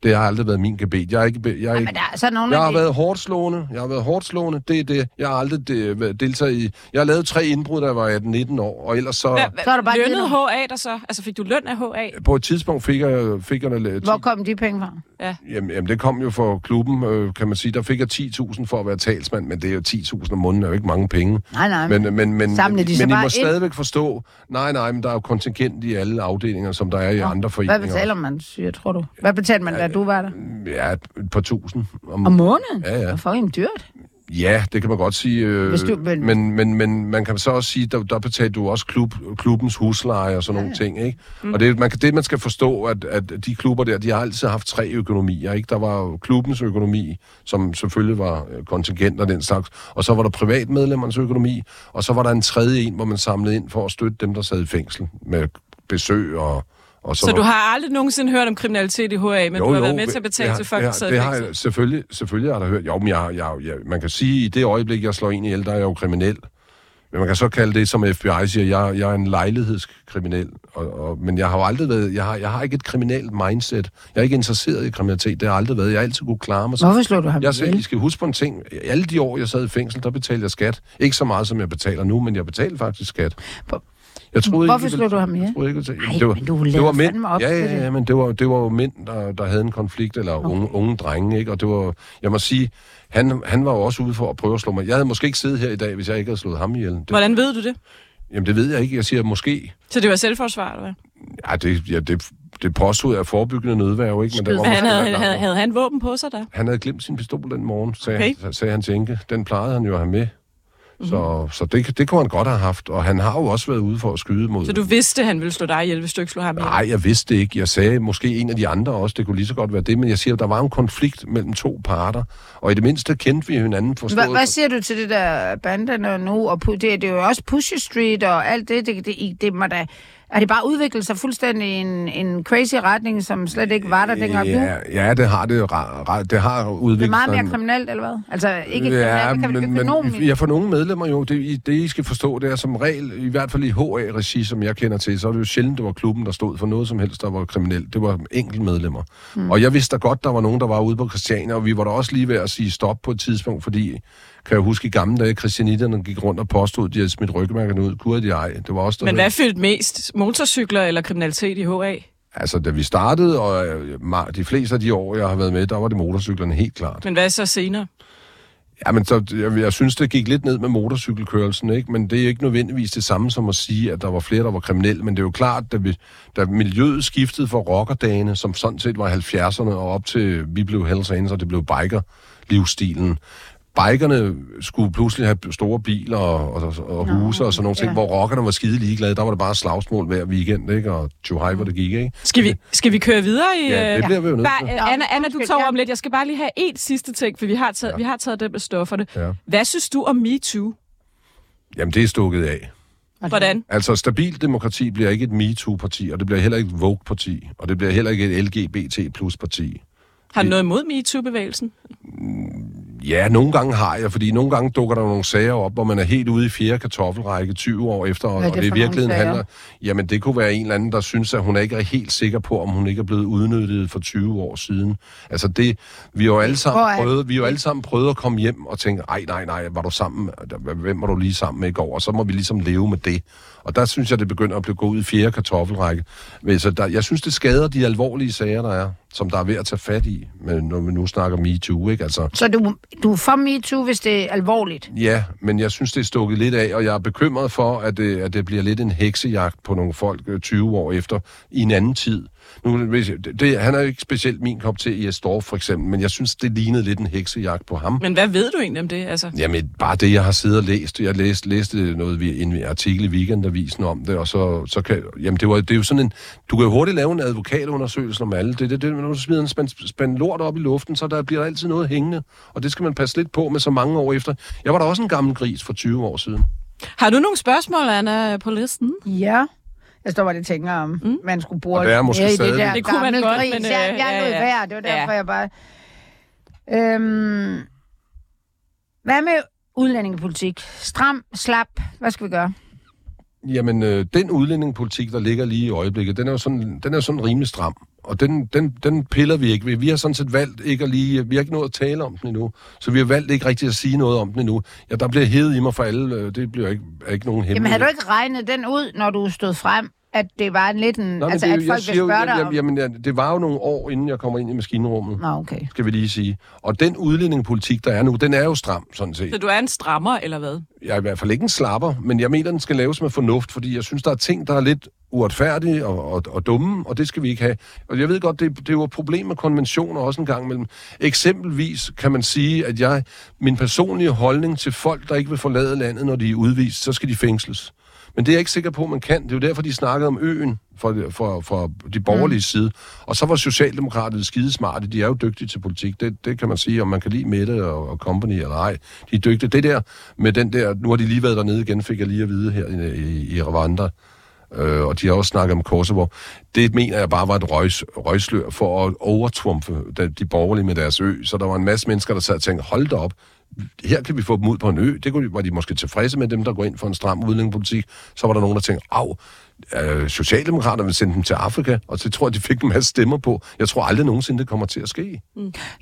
Det har aldrig været min gebet. Jeg er ikke... Jeg er Ja, ikke men der er så Jeg har de... været hårdt slående. Jeg har været hårdt slående. Det er det. Jeg har aldrig det, deltaget i... Jeg har lavet tre indbrud, da jeg var 18-19 år, og ellers så... Hvad, Så har du bare dig. HA der så? Altså fik du løn af HA? På et tidspunkt fik jeg, fik jeg lidt... Hvor kom de penge fra? Jamen, jamen, det kom jo for klubben, øh, kan man sige. Der fik jeg 10.000 for at være talsmand, men det er jo 10.000 om måneden, er jo ikke mange penge. Nej, nej. Men, men, men, Samlede de så men I må ind? stadigvæk forstå, nej, nej, men der er jo kontingent i alle afdelinger, som der er i andre Hvad foreninger. betaler man, syge, tror du? Hvad betalte man, da du var der? Ja, et par tusind. Om, Om måneden? Ja, ja. Hvor fucking dyrt. Ja, det kan man godt sige. Øh, Hvis du- men- men, men, men man kan så også sige, der, der betaler du også klub, klubbens husleje og sådan nogle ting, ikke? Mm. Og det, man, kan- det, man skal forstå, at, at de klubber der, de har altid haft tre økonomier, ikke? Der var klubbens økonomi, som selvfølgelig var øh, kontingent og den slags, og så var der privatmedlemmernes økonomi, og så var der en tredje en, hvor man samlede ind for at støtte dem, der sad i fængsel med besøg og... og Så du har aldrig nogensinde hørt om kriminalitet i HA, men jo, du har været med til at betale det til folk, det der har- sad i det har fængsel. jeg, selvfølgelig, selvfølgelig har jeg da hørt. Jo, men jeg, jeg, jeg, man kan sige, at i det øjeblik, jeg slår en ihjel, der er jeg jo kriminel. Men man kan så kalde det, som FBI siger, jeg, jeg er en lejlighedskriminel. Og, og, men jeg har jo aldrig været, jeg har, jeg har ikke et kriminelt mindset. Jeg er ikke interesseret i kriminalitet, det har jeg aldrig været. Jeg har altid kunne klare mig. Hvorfor slår du ham Jeg sagde, I skal huske på en ting. Alle de år, jeg sad i fængsel, der betalte jeg skat. Ikke så meget, som jeg betaler nu, men jeg betalte faktisk skat. Jeg troede Hvorfor ikke, slog ville- du ham ihjel? Jeg troede ikke, Ej, det var, men du det var mænd. fandme op ja, ja, det. ja, men det var, det var jo mænd, der, der havde en konflikt, eller okay. unge, unge drenge, ikke? Og det var, jeg må sige, han, han var jo også ude for at prøve at slå mig. Jeg havde måske ikke siddet her i dag, hvis jeg ikke havde slået ham ihjel. Det, Hvordan ved du det? jamen, det ved jeg ikke. Jeg siger måske. Så det var selvforsvar, eller hvad? Ja, det, ja, det, det påstod jeg forebyggende nødværv, ikke? Men det var Men han havde, lidt havde, havde han våben på sig der? Han havde glemt sin pistol den morgen, sagde, Okay. okay. sagde han til Inge. Den plejede han jo at have med. Mhm. Så, så det, det kunne han godt have haft, og han har jo også været ude for at skyde mod... Så du vidste, han ville slå dig ihjel, hvis du ikke slog ham ihjel? Nej, jeg vidste ikke. Jeg sagde måske en af de andre også, det kunne lige så godt være det, men jeg siger, at der var en konflikt mellem to parter, og i det mindste kendte vi hinanden forstået. Hvad, hvad siger du til det der banderne nu? Og det, det er jo også Pusher Street og alt det. Det, det, det, det må da, Er det bare udviklet sig fuldstændig en, en crazy retning, som slet ikke var der dengang du? Ja, ja, det har det, det har Det udviklet er meget mere sig. kriminelt, eller hvad? Altså, ikke Ja, kriminelt, men, men, men ja, for nogle medlemmer jo, det, det I skal forstå, det er som regel, i hvert fald i HA-regi, som jeg kender til, så er det jo sjældent, det var klubben, der stod for noget som helst, der var kriminelt. Det var enkelt medlemmer. Mm. Og jeg vidste da godt, der var nogen, der var ude på Christiania, og vi var da også lige ved at sige stop på et tidspunkt, fordi, kan jeg huske i gamle dage, christianitterne gik rundt og påstod, de havde smidt rygmærkerne ud. Kunne de ej? Det var også der Men hvad fyldte mest? Motorcykler eller kriminalitet i HA? Altså, da vi startede, og øh, de fleste af de år, jeg har været med, der var det motorcyklerne helt klart. Men hvad så senere? Ja, men så, jeg, jeg synes, det gik lidt ned med motorcykelkørelsen, ikke? Men det er ikke nødvendigvis det samme som at sige, at der var flere, der var kriminelle. Men det er jo klart, da, vi, da miljøet skiftede fra rockerdagene, som sådan set var 70'erne, og op til, vi blev Hells Angels, og det blev biker-livsstilen. Bikerne skulle pludselig have store biler og, og, og huse og sådan nogle ting, ja. ja. hvor rockerne var skide ligeglade. Der var det bare slagsmål hver weekend, ikke? Og tjo hej, hvor det gik, ikke? Skal vi, skal vi køre videre i... Ja, det øh, bliver vi jo nødt Bare, til. øh, Anna, Anna, du tager ja. om lidt. Jeg skal bare lige have et sidste ting, for vi har taget, ja. vi har taget det med stofferne. Ja. Hvad synes du om MeToo? Jamen, det er stukket af. Hvordan? Altså, stabil demokrati bliver ikke et MeToo-parti, og det bliver heller ikke et Vogue-parti, og det bliver heller ikke et LGBT-plus-parti. Har du noget imod MeToo-bevægelsen? Ja, nogle gange har jeg, fordi nogle gange dukker der nogle sager op, hvor man er helt ude i fjerde kartoffelrække 20 år efter, og, Hvad er det og det i virkeligheden handler... Jamen, det kunne være en eller anden, der synes, at hun ikke er helt sikker på, om hun ikke er blevet udnyttet for 20 år siden. Altså, det... Vi har jo alle sammen, er- prøvet, vi har alle sammen prøvet at komme hjem og tænke, ej, nej, nej, var du sammen? Hvem var du lige sammen med i går? Og så må vi ligesom leve med det. Og der synes jeg, det begynder at blive gået ud i fjerde kartoffelrække. Så der, jeg synes, det skader de alvorlige sager, der er, som der er ved at tage fat i, men når vi nu snakker MeToo, ikke? Altså, Så du, du er for MeToo, hvis det er alvorligt? Ja, men jeg synes, det er stukket lidt af, og jeg er bekymret for, at det, at det bliver lidt en heksejagt på nogle folk øh, 20 år efter i en anden tid. Nu, det, det, han er jo ikke specielt min kop til i Astorf, for eksempel, men jeg synes, det lignede lidt en heksejagt på ham. Men hvad ved du egentlig om det? Altså, Jamen, bare det, jeg har siddet og læst. Jeg læste, læste noget, vi- en artikel i Weekendavisen om det, og så, så kan... Jamen, det, var, det er jo sådan en... Du kan jo hurtigt lave en advokatundersøgelse om alle. Det, det, det, når du smider en spand, spand lort op i luften, så der bliver der altid noget hængende. Og det skal man passe lidt på med så mange år efter. Jeg var da også en gammel gris for 20 år siden. har du nogle spørgsmål, Anna, på listen? Ja. Jeg står bare og tænker om, mm. man skulle bruge Og det er måske stadig- det der Det kunne man godt, gris. men, øh, jeg, jeg er ja, noget ja. værd, det var derfor, Ja. jeg bare... Øhm, hvad med udlændingepolitik? Stram, slap, hvad skal vi gøre? Jamen, øh, den udlændingepolitik, der ligger lige i øjeblikket, den er jo sådan, den er sådan rimelig stram. Og den, den, den piller vi ikke ved. Vi har sådan set valgt ikke at lige... Vi har ikke nået at tale om den endnu. Så vi har valgt ikke rigtig at sige noget om den endnu. Ja, der bliver hævet i mig for alle. øh, Det bliver ikke, er ikke nogen Jamen, hemmelighed. har du ikke regnet den ud, når du stod frem, at det var en lidt en... Nå, altså, det, at folk vil siger jo, spørge dig jamen, om... jamen, ja, det var jo nogle år, inden jeg kommer ind i maskinrummet, Nå, okay. skal vi lige sige. Og den udlændingepolitik, der er nu, den er jo stram, sådan set. Så du er en strammer, eller hvad? Jeg er i hvert fald ikke en slapper, men jeg mener, den skal laves med fornuft, fordi jeg synes, der er ting, der er lidt uretfærdige og, og, og dumme, og det skal vi ikke have. Og jeg ved godt, det, det er jo et problem med konventioner også en gang imellem. Eksempelvis kan man sige, at jeg, min personlige holdning til folk, der ikke vil forlade landet, når de er udvist, så skal de fængsles. Men det er jeg ikke sikker på, man kan. Det er jo derfor, de snakkede om øen for, for, for de borgerlige mm. side. Og så var Socialdemokraterne skidesmarte. De er jo dygtige til politik. Det, det kan man sige, om man kan lide Mette og, og company eller ej. De er dygtige. Det der med den der... Nu har de lige været dernede igen, fik jeg lige at vide her i, i, i Rwanda. Øh, og de har også snakket om Kosovo. Det mener jeg bare var et røgs, røgslør for at overtrumfe de, de borgerlige med deres ø. Så der var en masse mennesker, der sad og tænkte, hold da op, her kan vi få dem ud på en ø. Det var de måske tilfredse med dem, der går ind for en stram udlændingepolitik. Så var der nogen, der tænkte, af, øh, Socialdemokraterne vil sende dem til Afrika, og så tror jeg, de fik en masse stemmer på. Jeg tror aldrig nogensinde, det kommer til at ske.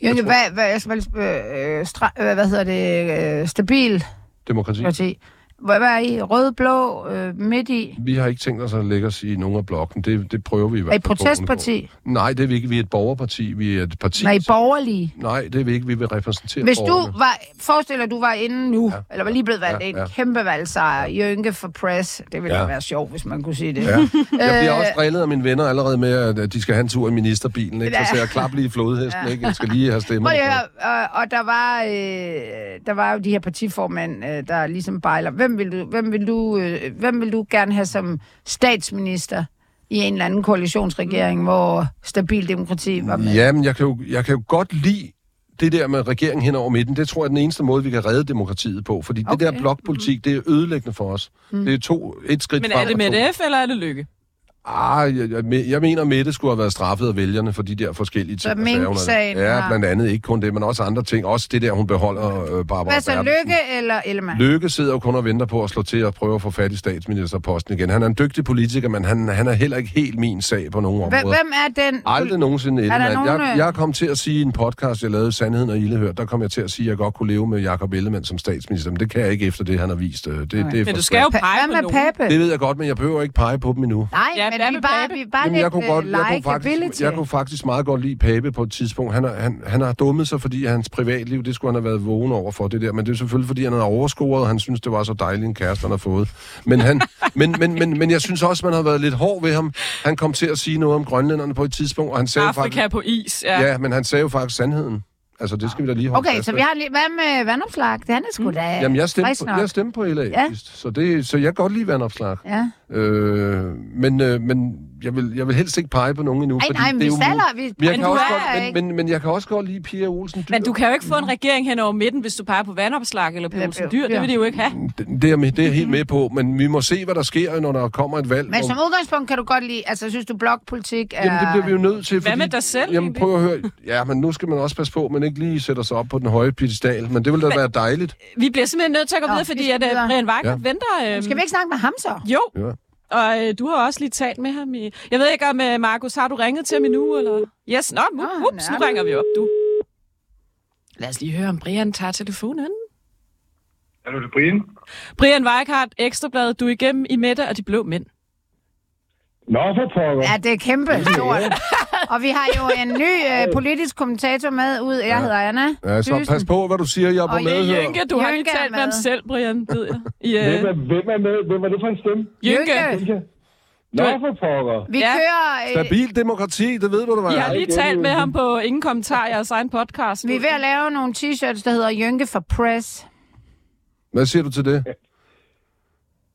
Jørgen, hvad, hvad, jeg skal bare lige, øh, stra, øh, hvad hedder det, øh, stabil Demokrati. parti. Hvad, er I? Rød, blå, øh, midt i? Vi har ikke tænkt os at lægge os i nogen af blokken. Det, det prøver vi i hvert Er I fald. protestparti? Nej, det er vi ikke. Vi er et borgerparti. Vi er et parti. Nej, borgerlige. Nej, det er vi ikke. Vi vil repræsentere Hvis du borgerne. var, forestil dig, du var inde nu, ja. eller var lige blevet valgt, Ja, ja, ja. en kæmpe valgsejr, Jørgen for press, det ville Ja. ja. være sjovt, hvis man kunne sige det. Ja. Jeg bliver Øh, også drillet af mine venner allerede med, at de skal have en tur i ministerbilen. Ikke? Så Ja. ser jeg klap lige i flodhesten. Ikke? Jeg skal lige have stemmer. Og, og der var, øh, der var jo de her partiformænd, øh, der ligesom bejler. Hvem vil, du, hvem, vil du, øh, hvem vil du gerne have som statsminister i en eller anden koalitionsregering, hvor stabil demokrati var med? Jamen, jeg kan, jo, jeg kan jo godt lide det der med regeringen hen over midten. Det tror jeg er den eneste måde, vi kan redde demokratiet på. Fordi okay. det der blokpolitik, det er ødelæggende for os. Mm. Det er to, et skridt Men frem er det med to. det F, eller er det Lykke? Ah, jeg, jeg, jeg mener, Mette skulle have været straffet af vælgerne for de der forskellige ting. Så har- Mink-sagen Ja, har- blandt andet ikke kun det, men også andre ting. Også det der, hun beholder øh, Barbara Hvad så, Bertelsen. Lykke eller Ellemann? Lykke sidder jo kun og venter på at slå til og prøve at få fat i statsministerposten igen. Han er en dygtig politiker, men han, han er heller ikke helt min sag på nogen Hvem, områder. hvem er den? Aldrig nogensinde Er Ellemann. nogen, Jeg, øh- jeg kom til at sige i en podcast, jeg lavede Sandheden og Ildehør, der kom jeg til at sige, at jeg godt kunne leve med Jakob Ellemann som statsminister, men det kan jeg ikke efter det, han har vist. Øh, Det, det, er Men du skal jo pege på med nogen. Det ved jeg godt, men jeg behøver ikke pege på dem endnu. Nej, Ja, men hvad vi med bare, Pape? vi bare Jamen, jeg, kunne godt, øh, jeg, kunne faktisk, jeg kunne faktisk meget godt lide Pape på et tidspunkt. Han, har- han, han har dummet sig, fordi hans privatliv, det skulle han have været vågen over for det der. Men det er selvfølgelig, fordi han har overscoret, og han synes, det var så dejligt en kæreste, han har fået. Men, han, men, men, men, men jeg synes også, man har været lidt hård ved ham. Han kom til at sige noget om grønlænderne på et tidspunkt, og han sagde Afrika faktisk... på is, ja. Ja, men han sagde jo faktisk sandheden. Altså, det skal vi da lige holde Okay, fast så vi har lige... Hvad med vandopslag? Den er sgu da Jamen, jeg stemte, på, jeg stemte på LA Ja. sidst, så, det, så jeg kan godt lide vandopslag. Ja. Øh, men øh, men jeg, vil, jeg vil helst ikke pege på nogen endnu. Ej, fordi nej, men det er vi jo staller... Vi, Men jeg, Men kan også godt, men, men, men jeg kan også godt lide Pia Olsen Dyr. Men du kan jo ikke få en regering hen over midten, hvis du peger på vandopslag eller på Ja, Olsen ja, Dyr. Det ja. vil de jo ikke have. Det, det, er, det er jeg helt med på, men vi må se, hvad der sker, når der kommer et valg. Men hvor- som udgangspunkt kan du godt lide... Altså, synes du, blokpolitik er... Jamen, det bliver vi jo nødt til. Hvad fordi, med dig selv, Jamen, prøv at høre. Ja, men nu skal man også passe på, at man ikke lige sætter sig op på den høje pedestal. Men det vil da være dejligt. Vi bliver simpelthen nødt til at gå Nå, videre, vi fordi skal at uh, videre. Brian Weikert Ja. venter. Uh, Skal vi ikke snakke med ham så? Jo, Ja. Og øh, du har også lige talt med ham i... Jeg ved ikke om, uh, Markus, har du ringet til ham endnu, eller... Yes, nå, nu, han ups, nu ringer vi op, du. Lad os lige høre, om Brian tager telefonen. Hallo, det er Brian. Brian Weikart, Ekstrabladet, du er igennem i Mette og de blå mænd. Nå, for pokker. Ja, det er kæmpe stort. Og vi har jo en ny øh, politisk kommentator med ud. Jeg hedder Anna. Ja, så Dysen. pas på, hvad du siger, jeg er på Og medhør. Jynke, du har er talt med ham med. selv, Brian, ved jeg. I, Hvem uh, er, hvem er med? Hvem er det for en stemme? Jynke, Jynke. Nå, for pokker. Vi Ja. kører... Øh, Stabil demokrati, det ved du, hvad I er. har lige det er talt med ham på Ingen Kommentar, jeres egen podcast. vi er ved at lave nogle t-shirts, der hedder Jynke for Press. Hvad siger du til det?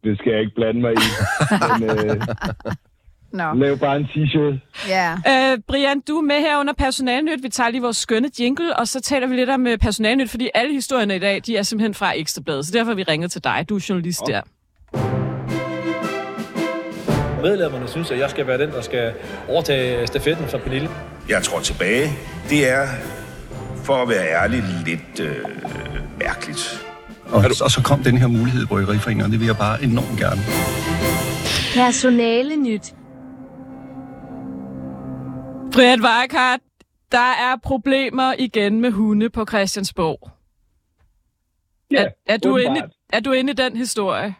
Det skal jeg ikke blande mig i. Men øh, Nå, lav bare en t-shirt. ja. Øh, Brian, du er med her under Personalnyt. Vi tager lige vores skønne jingle, og så taler vi lidt om øh, Personalnyt, fordi alle historierne i dag, de er simpelthen fra Ekstrabladet. Så derfor har vi ringet til dig. Du er journalist der. Medlemmerne synes, at jeg skal være den, der skal overtage stafetten fra Pernille. Jeg tror tilbage. Det er, for at være ærlig, lidt øh, mærkeligt. Og, og så kom den her mulighed i Bryggeriforeningen, og det vil jeg bare enormt gerne. Personale nyt. Brian Weikart, der er problemer igen med hunde på Christiansborg. Ja, er, er, du inde, er du inde i den historie?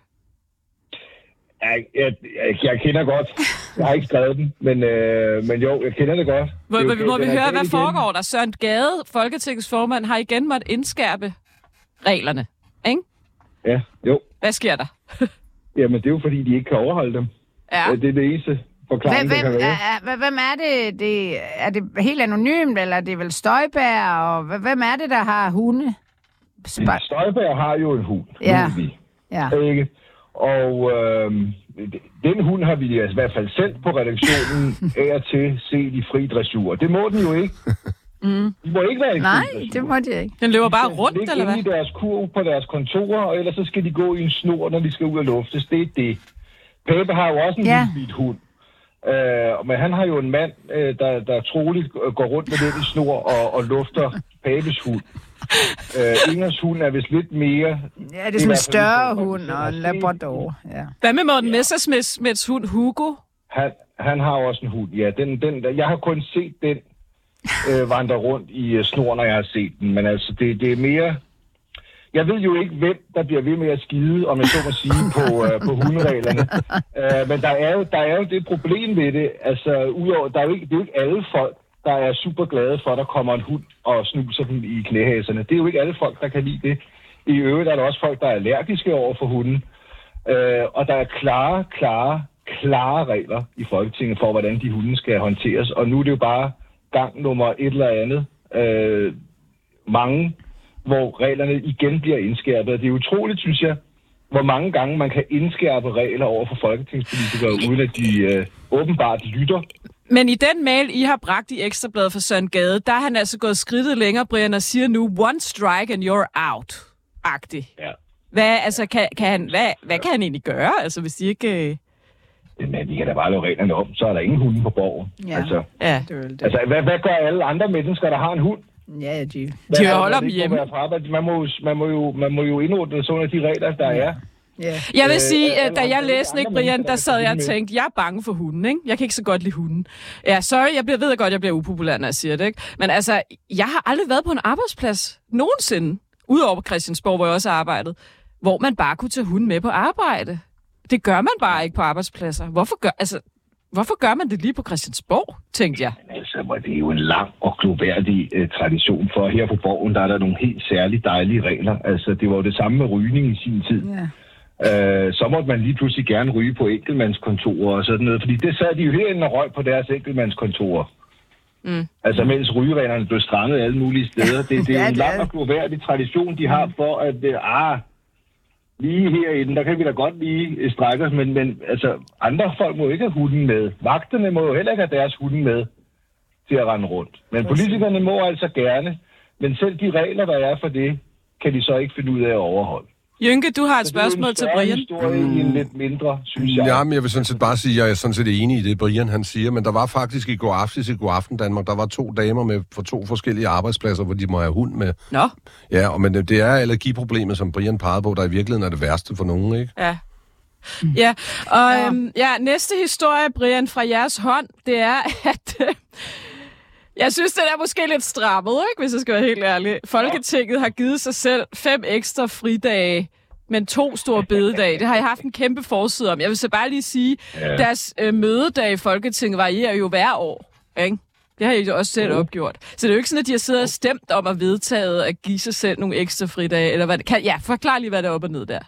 Jeg, jeg, jeg, kender godt. Jeg har ikke skrevet den, men, øh, men jo, jeg kender det godt. Må, Det jo- må vi høre, hvad igen. foregår der? Søren Gade, Folketingets formand, har igen måttet indskærpe reglerne. Ikke? Ja, jo. Hvad sker der? Jamen, det er jo fordi, de ikke kan overholde dem. Ja. Ja. Det er det eneste forklaring, Hvem, der kan være. er, er, hvem er det? det? Er det helt anonymt, eller er det vel Støjbær? Og hv- hvem er det, der har hunde? Sp- Støjberg har jo en hund. Ja. ved vi. ja. Ikke? Og øh, den hund har vi altså i hvert fald sendt på redaktionen af og til set i fri dressur. Det må den jo ikke. Mm. De må ikke være i Nej, dressur. det må de ikke. Den løber bare De skal rundt, eller hvad? inde i deres kurv på deres kontorer, og ellers så skal de gå i en snor, når de skal ud og luftes. Det er det. Pepe har jo også en Ja. ja. lille hund. Øh, men han har jo en mand, øh, der, der troligt går rundt med den i snor og, og lufter Pabes hund. Øh, Ingers hund er vist lidt mere... Ja, det er sådan en større hund den og en labrador. Ja. Hvad med Morten Messersmiths hund Hugo? Han, han har også en hund, ja. Den, den, jeg har kun set den øh, vandre rundt i uh, snor, når jeg har set den. Men altså, det, det er mere... Jeg ved jo ikke, hvem der bliver ved med at skide, om jeg så må sige, på, uh, på hundereglerne. Uh, men der er, jo, der er jo det problem ved det. Altså, udover, der er jo ikke, det er jo ikke alle folk, der er super glade for, at der kommer en hund og snuser dem i knæhaserne. Det er jo ikke alle folk, der kan lide det. I øvrigt er der også folk, der er allergiske over for hunden. Øh, og der er klare, klare, klare regler i Folketinget for, hvordan de hunde skal håndteres. Og nu er det jo bare gang nummer et eller andet. Øh, mange, hvor reglerne igen bliver indskærpet. Det er utroligt, synes jeg, hvor mange gange man kan indskærpe regler over for folketingspolitikere, uden at de øh, åbenbart lytter. Men i den mail, I har bragt i Ekstrabladet for Søren Gade, der er han altså gået skridtet længere, Brian, og siger nu, one strike and you're out. Agtig. Ja. Hvad, altså, kan, kan han, hvad, hvad kan han egentlig gøre, altså, hvis de ikke... Øh... Men vi kan da bare lave reglerne om, så er der ingen hunde på borgen. Ja. Altså, Ja. Det det. altså hvad, hvad gør alle andre mennesker, der har en hund? Ja, de... De er det, holder der dem hjemme. Man må, jo- man må jo, man må jo indordne sådan af de regler, der er. Ja. Jeg vil Øh, sige, at da jeg læste andre Brian, der sad jeg og tænkte, jeg er bange for hunden, ikke? Jeg kan ikke så godt lide hunden. Ja, sorry, jeg bliver, ved godt, jeg bliver upopulær, når jeg siger det, ikke? Men altså, jeg har aldrig været på en arbejdsplads nogensinde, udover på Christiansborg, hvor jeg også har arbejdet, hvor man bare kunne tage hunden med på arbejde. Det gør man bare ikke på arbejdspladser. Hvorfor gør, altså, hvorfor gør man det lige på Christiansborg, tænkte jeg. Altså, hvor det er jo en lang og gloværdig øh, tradition for. Her på borgen, der er der nogle helt særligt dejlige regler. Altså, det var jo det samme med rygning i sin tid. Ja. Øh, så måtte man lige pludselig gerne ryge på enkeltmandskontorer og sådan noget, fordi det sad de jo herinde og røg på deres enkeltmandskontorer. Mm. Altså, mens rygereglerne blev strammet alle mulige steder. Det, det er Ja, jo en det er lang og gloværdig tradition, de har for, at øh, ah, lige herinde, der kan vi da godt lige øh, strække os, men, men altså, andre folk må ikke have hunden med. Vagterne må jo heller ikke have deres hunde med til at rende rundt. Men politikerne må altså gerne, men selv de regler, der er for det, kan de så ikke finde ud af at overholde. Jynke, du har et det er en spørgsmål til Brian. historie i en lidt mindre, synes jeg. Ja, men jeg vil sådan set bare sige, at jeg er sådan set enig i det, Brian han siger, men der var faktisk i går aftes i går aften Danmark, der var to damer med for to forskellige arbejdspladser, hvor de må have hund med. Nå, Ja, og men det det er allergiproblemet, som Brian pegede på, der i virkeligheden er det værste for nogen, ikke? Ja. Ja, og ja. Øhm, ja, næste historie, Brian, fra jeres hånd, det er, at... Øh, jeg synes, det er måske lidt strammet, ikke, hvis jeg skal være helt ærlig. Folketinget har givet sig selv fem ekstra fridage, men to store bededage. Det har jeg haft en kæmpe forside om. Jeg vil så bare lige sige, ja. deres øh, mødedag i Folketinget varierer jo hver år, ikke? Det har I jo også selv opgjort. Så det er jo ikke sådan, at de har siddet og stemt om at vedtaget at give sig selv nogle ekstra fridage, eller hvad det kan. Ja, forklar lige, hvad der er op og ned der.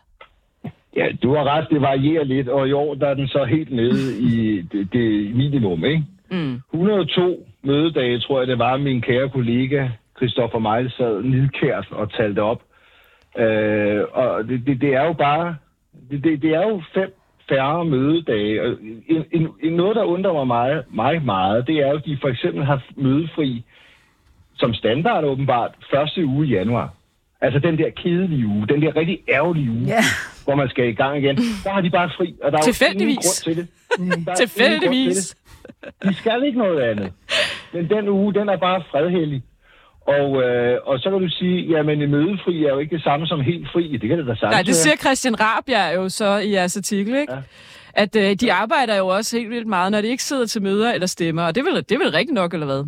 Ja, du har ret, det varierer lidt, og i år der er den så helt nede i det, det minimum, ikke? Mm. 102 mødedage, tror jeg, det var, min kære kollega Christoffer Meil sad nidkært og talte op. Øh, og det, det, det er jo bare, det, det, det er jo fem færre mødedage. Og en, en, en, noget, der undrer mig meget, mig meget, det er jo, at de for eksempel har mødefri som standard åbenbart første uge i januar. Altså den der kedelige uge, den der rigtig ærgerlige uge, Ja. hvor man skal i gang igen. Der har de bare fri, og der er jo ingen grund til det. Der er til Tilfældigvis. det. De skal ikke noget andet. Men den uge, den er bare fredhellig. Og, øh, og så kan du sige, jamen en mødefri er jo ikke det samme som helt fri. Det kan det da sagtens Nej, det siger. Christian Rabjerg jo så i jeres artikel, ikke? Ja. At øh, de arbejder jo også helt vildt meget, når de ikke sidder til møder eller stemmer. Og det er vel, det er vel rigtigt nok, eller hvad?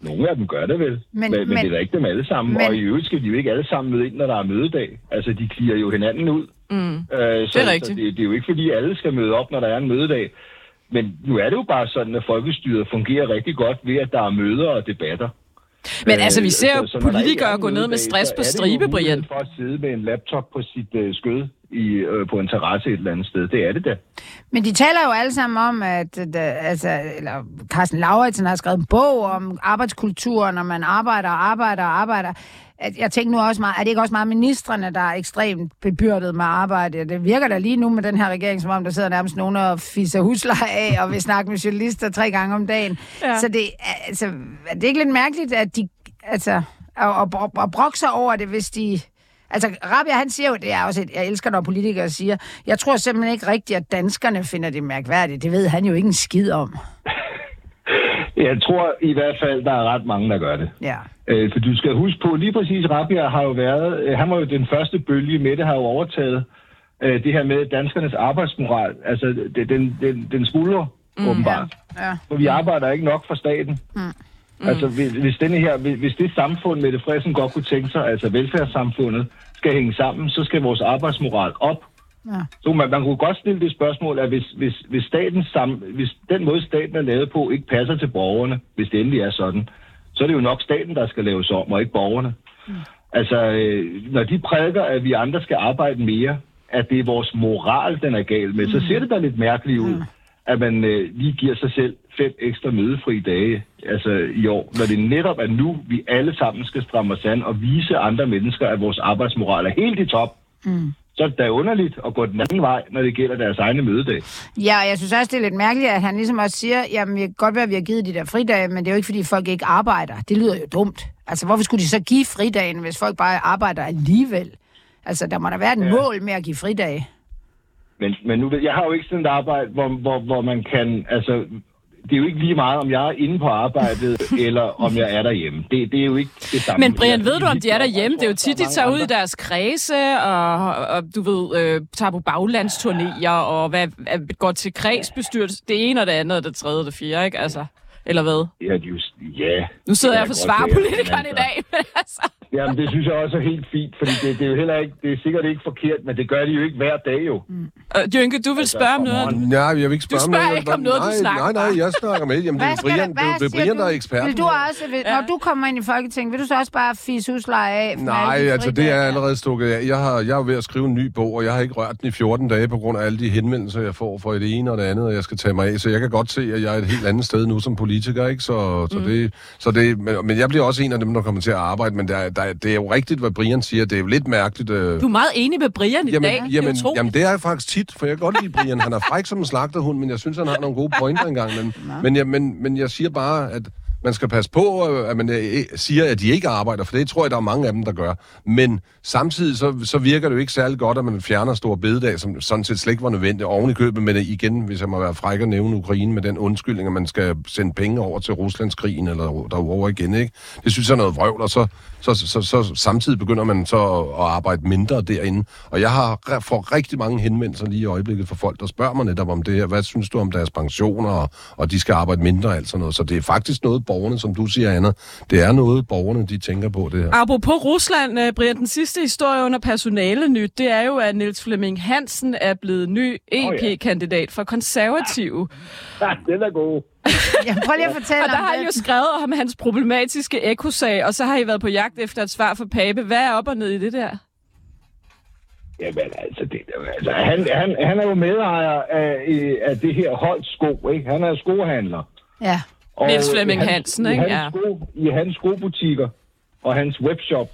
Nogle af dem gør det vel, men, Men- men, men, det er da ikke dem alle sammen. men- og i øvrigt skal de jo ikke alle sammen møde ind, når der er mødedag. Altså, de klirer jo hinanden ud. Mm. Øh, så, Det er rigtigt. Så det, det er jo ikke, fordi alle skal møde op, når der er en mødedag. Men nu er det jo bare sådan, at folkestyret fungerer rigtig godt ved, at der er møder og debatter. Men altså, vi Øh, ser jo så- så ikke politikere er gå ned med stress så på stribe, Brian. for at sidde med en laptop på sit øh, skød i, øh, på en terrasse et eller andet sted. Det er det da. Men de taler jo alle sammen om, at øh, altså, eller Carsten Lauritsen har skrevet en bog om arbejdskultur, når man arbejder og arbejder og arbejder. At jeg tænker nu også meget, er det ikke også meget ministerne, der er ekstremt bebyrdet med arbejde? Det virker da lige nu med den her regering, som om der sidder nærmest nogen og fisser husleje af og vil snakke med journalister tre gange om dagen. Ja. Så det, er- altså, er det ikke lidt mærkeligt, at de altså, og, og, og, og brokke sig over det, hvis de... Altså, Rabia, han siger jo, det er også et, jeg elsker, når politikere siger, jeg tror simpelthen ikke rigtigt, at danskerne finder det mærkværdigt. Det ved han jo ikke en skid om. Jeg tror i hvert fald, der er ret mange, der gør det. Ja. Øh, for du skal huske på, lige præcis Rabia har jo været, øh, han var jo den første bølge med det, har jo overtaget øh, det her med danskernes arbejdsmoral. Altså, det, den, den, den smuldrer, mm, åbenbart. Ja. For vi arbejder ikke nok for staten. Mm. Altså, hvis, hvis, denne her, hvis, hvis det samfund, Mette Frederiksen godt kunne tænke sig, altså velfærdssamfundet, skal hænge sammen, så skal vores arbejdsmoral op. Ja. Så man, man kunne godt stille det spørgsmål, at hvis, hvis, hvis, staten sam, hvis den måde, staten er lavet på, ikke passer til borgerne, hvis det endelig er sådan, så er det jo nok staten, der skal laves om, og ikke borgerne. Mm. Altså, øh, når de prædiker, at vi andre skal arbejde mere, at det er vores moral, den er gal med, mm. så ser det da lidt mærkeligt ud, at man øh, lige giver sig selv fem ekstra mødefri dage altså, i år, når det netop er nu, vi alle sammen skal stramme os an og vise andre mennesker, at vores arbejdsmoral er helt i top. Mm. Så er det da underligt at gå den anden vej, når det gælder deres egne mødedag. Ja, og jeg synes også, det er lidt mærkeligt, at han ligesom også siger, jamen, det kan godt være, at vi har givet de der fridage, men det er jo ikke, fordi folk ikke arbejder. Det lyder jo dumt. Altså, hvorfor skulle de så give fridagen, hvis folk bare arbejder alligevel? Altså, der må der være et ja. mål med at give fridage. Men, men nu jeg har jo ikke sådan et arbejde, hvor, hvor, hvor man kan, altså, det er jo ikke lige meget, om jeg er inde på arbejdet, eller om jeg er derhjemme. Det, det er jo ikke det samme. Men Brian, ved du, om de er derhjemme? Det er jo tit, de er tager ud i deres kredse, og, og du ved, øh, tager på baglandsturnéer, og hvad, hvad, går til kredsbestyrelse. Det ene og det andet, og det tredje og det fjerde, ikke? Altså, eller hvad? Ja, de, jo- ja. Nu sidder jeg og forsvarer i dag, men altså... Jamen, det synes jeg også er helt fint, fordi det, det er jo heller ikke, det er sikkert ikke forkert, men det gør de jo ikke hver dag jo. Øh, Jynke, du vil spørge om noget? Nej, jeg vil ikke spørge Du spørger om noget. ikke om noget, du nej, snakker Nej, nej, jeg snakker med. Jamen, det er Brian, der- det det er Brian, du? der er eksperten. Vil du også, vil, når du kommer ind i Folketinget, vil du så også bare fise husleje af? for Nej, altså det er allerede stukket af. Jeg, har, jeg er ved at skrive en ny bog, og jeg har ikke rørt den i 14 dage på grund af alle de henvendelser, jeg får fra det ene og det andet, og jeg skal tage mig af. Så jeg kan godt se, at jeg er et helt andet sted nu som politiker, ikke? Så, så, Mm. det, så det, men, men jeg bliver også en af dem, der kommer til at arbejde, men der, der, det er jo rigtigt, hvad Brian siger. Det er jo lidt mærkeligt. Øh, Du er meget enig med Brian i Jamen, dag. jamen, det jamen, det er jeg faktisk tit, for jeg kan godt lide Brian. Han er fræk som en slagterhund, men jeg synes, han har nogle gode pointer engang. Men, men, jeg, men, men jeg siger bare, at man skal passe på, øh, at man øh, siger, at de ikke arbejder, for det tror jeg, der er mange af dem, der gør. Men samtidig så, så virker det jo ikke særlig godt, at man fjerner store bededag, som sådan set slet ikke var nødvendigt. Oven i købet med det igen, hvis jeg må være fræk at nævne Ukraine, med den undskyldning, at man skal sende penge over til Ruslandskrigen eller derover igen. Ikke? Det synes jeg er noget vrøvl, og så, så, så, så, så samtidig begynder man så at, arbejde mindre derinde. Og jeg har re- får rigtig mange henvendelser lige i øjeblikket fra folk, der spørger mig netop om det her. Hvad synes du om deres pensioner, og, og de skal arbejde mindre og alt sådan noget. Så det er faktisk noget, borgerne, som du siger, Anna, det er noget, borgerne de tænker på det her. Apropos Rusland, øh, Brian, den sidste historie under personale nyt, det er jo, at Niels Flemming Hansen er blevet ny EP-kandidat for konservative. Ja, den er god. Ja, prøv lige at fortælle Og der har I jo skrevet om hans problematiske ekosag, og så har I været på jagt efter et svar for Pape. Hvad er op og ned i det der? Jamen, altså, det, altså han, han, han er jo medejer af, af det her holdt sko, ikke? Han er skohandler. Ja. Og Niels Flemming i hans- Hansen, i ikke? Hans Ja. sko, I hans skobutikker og hans webshop,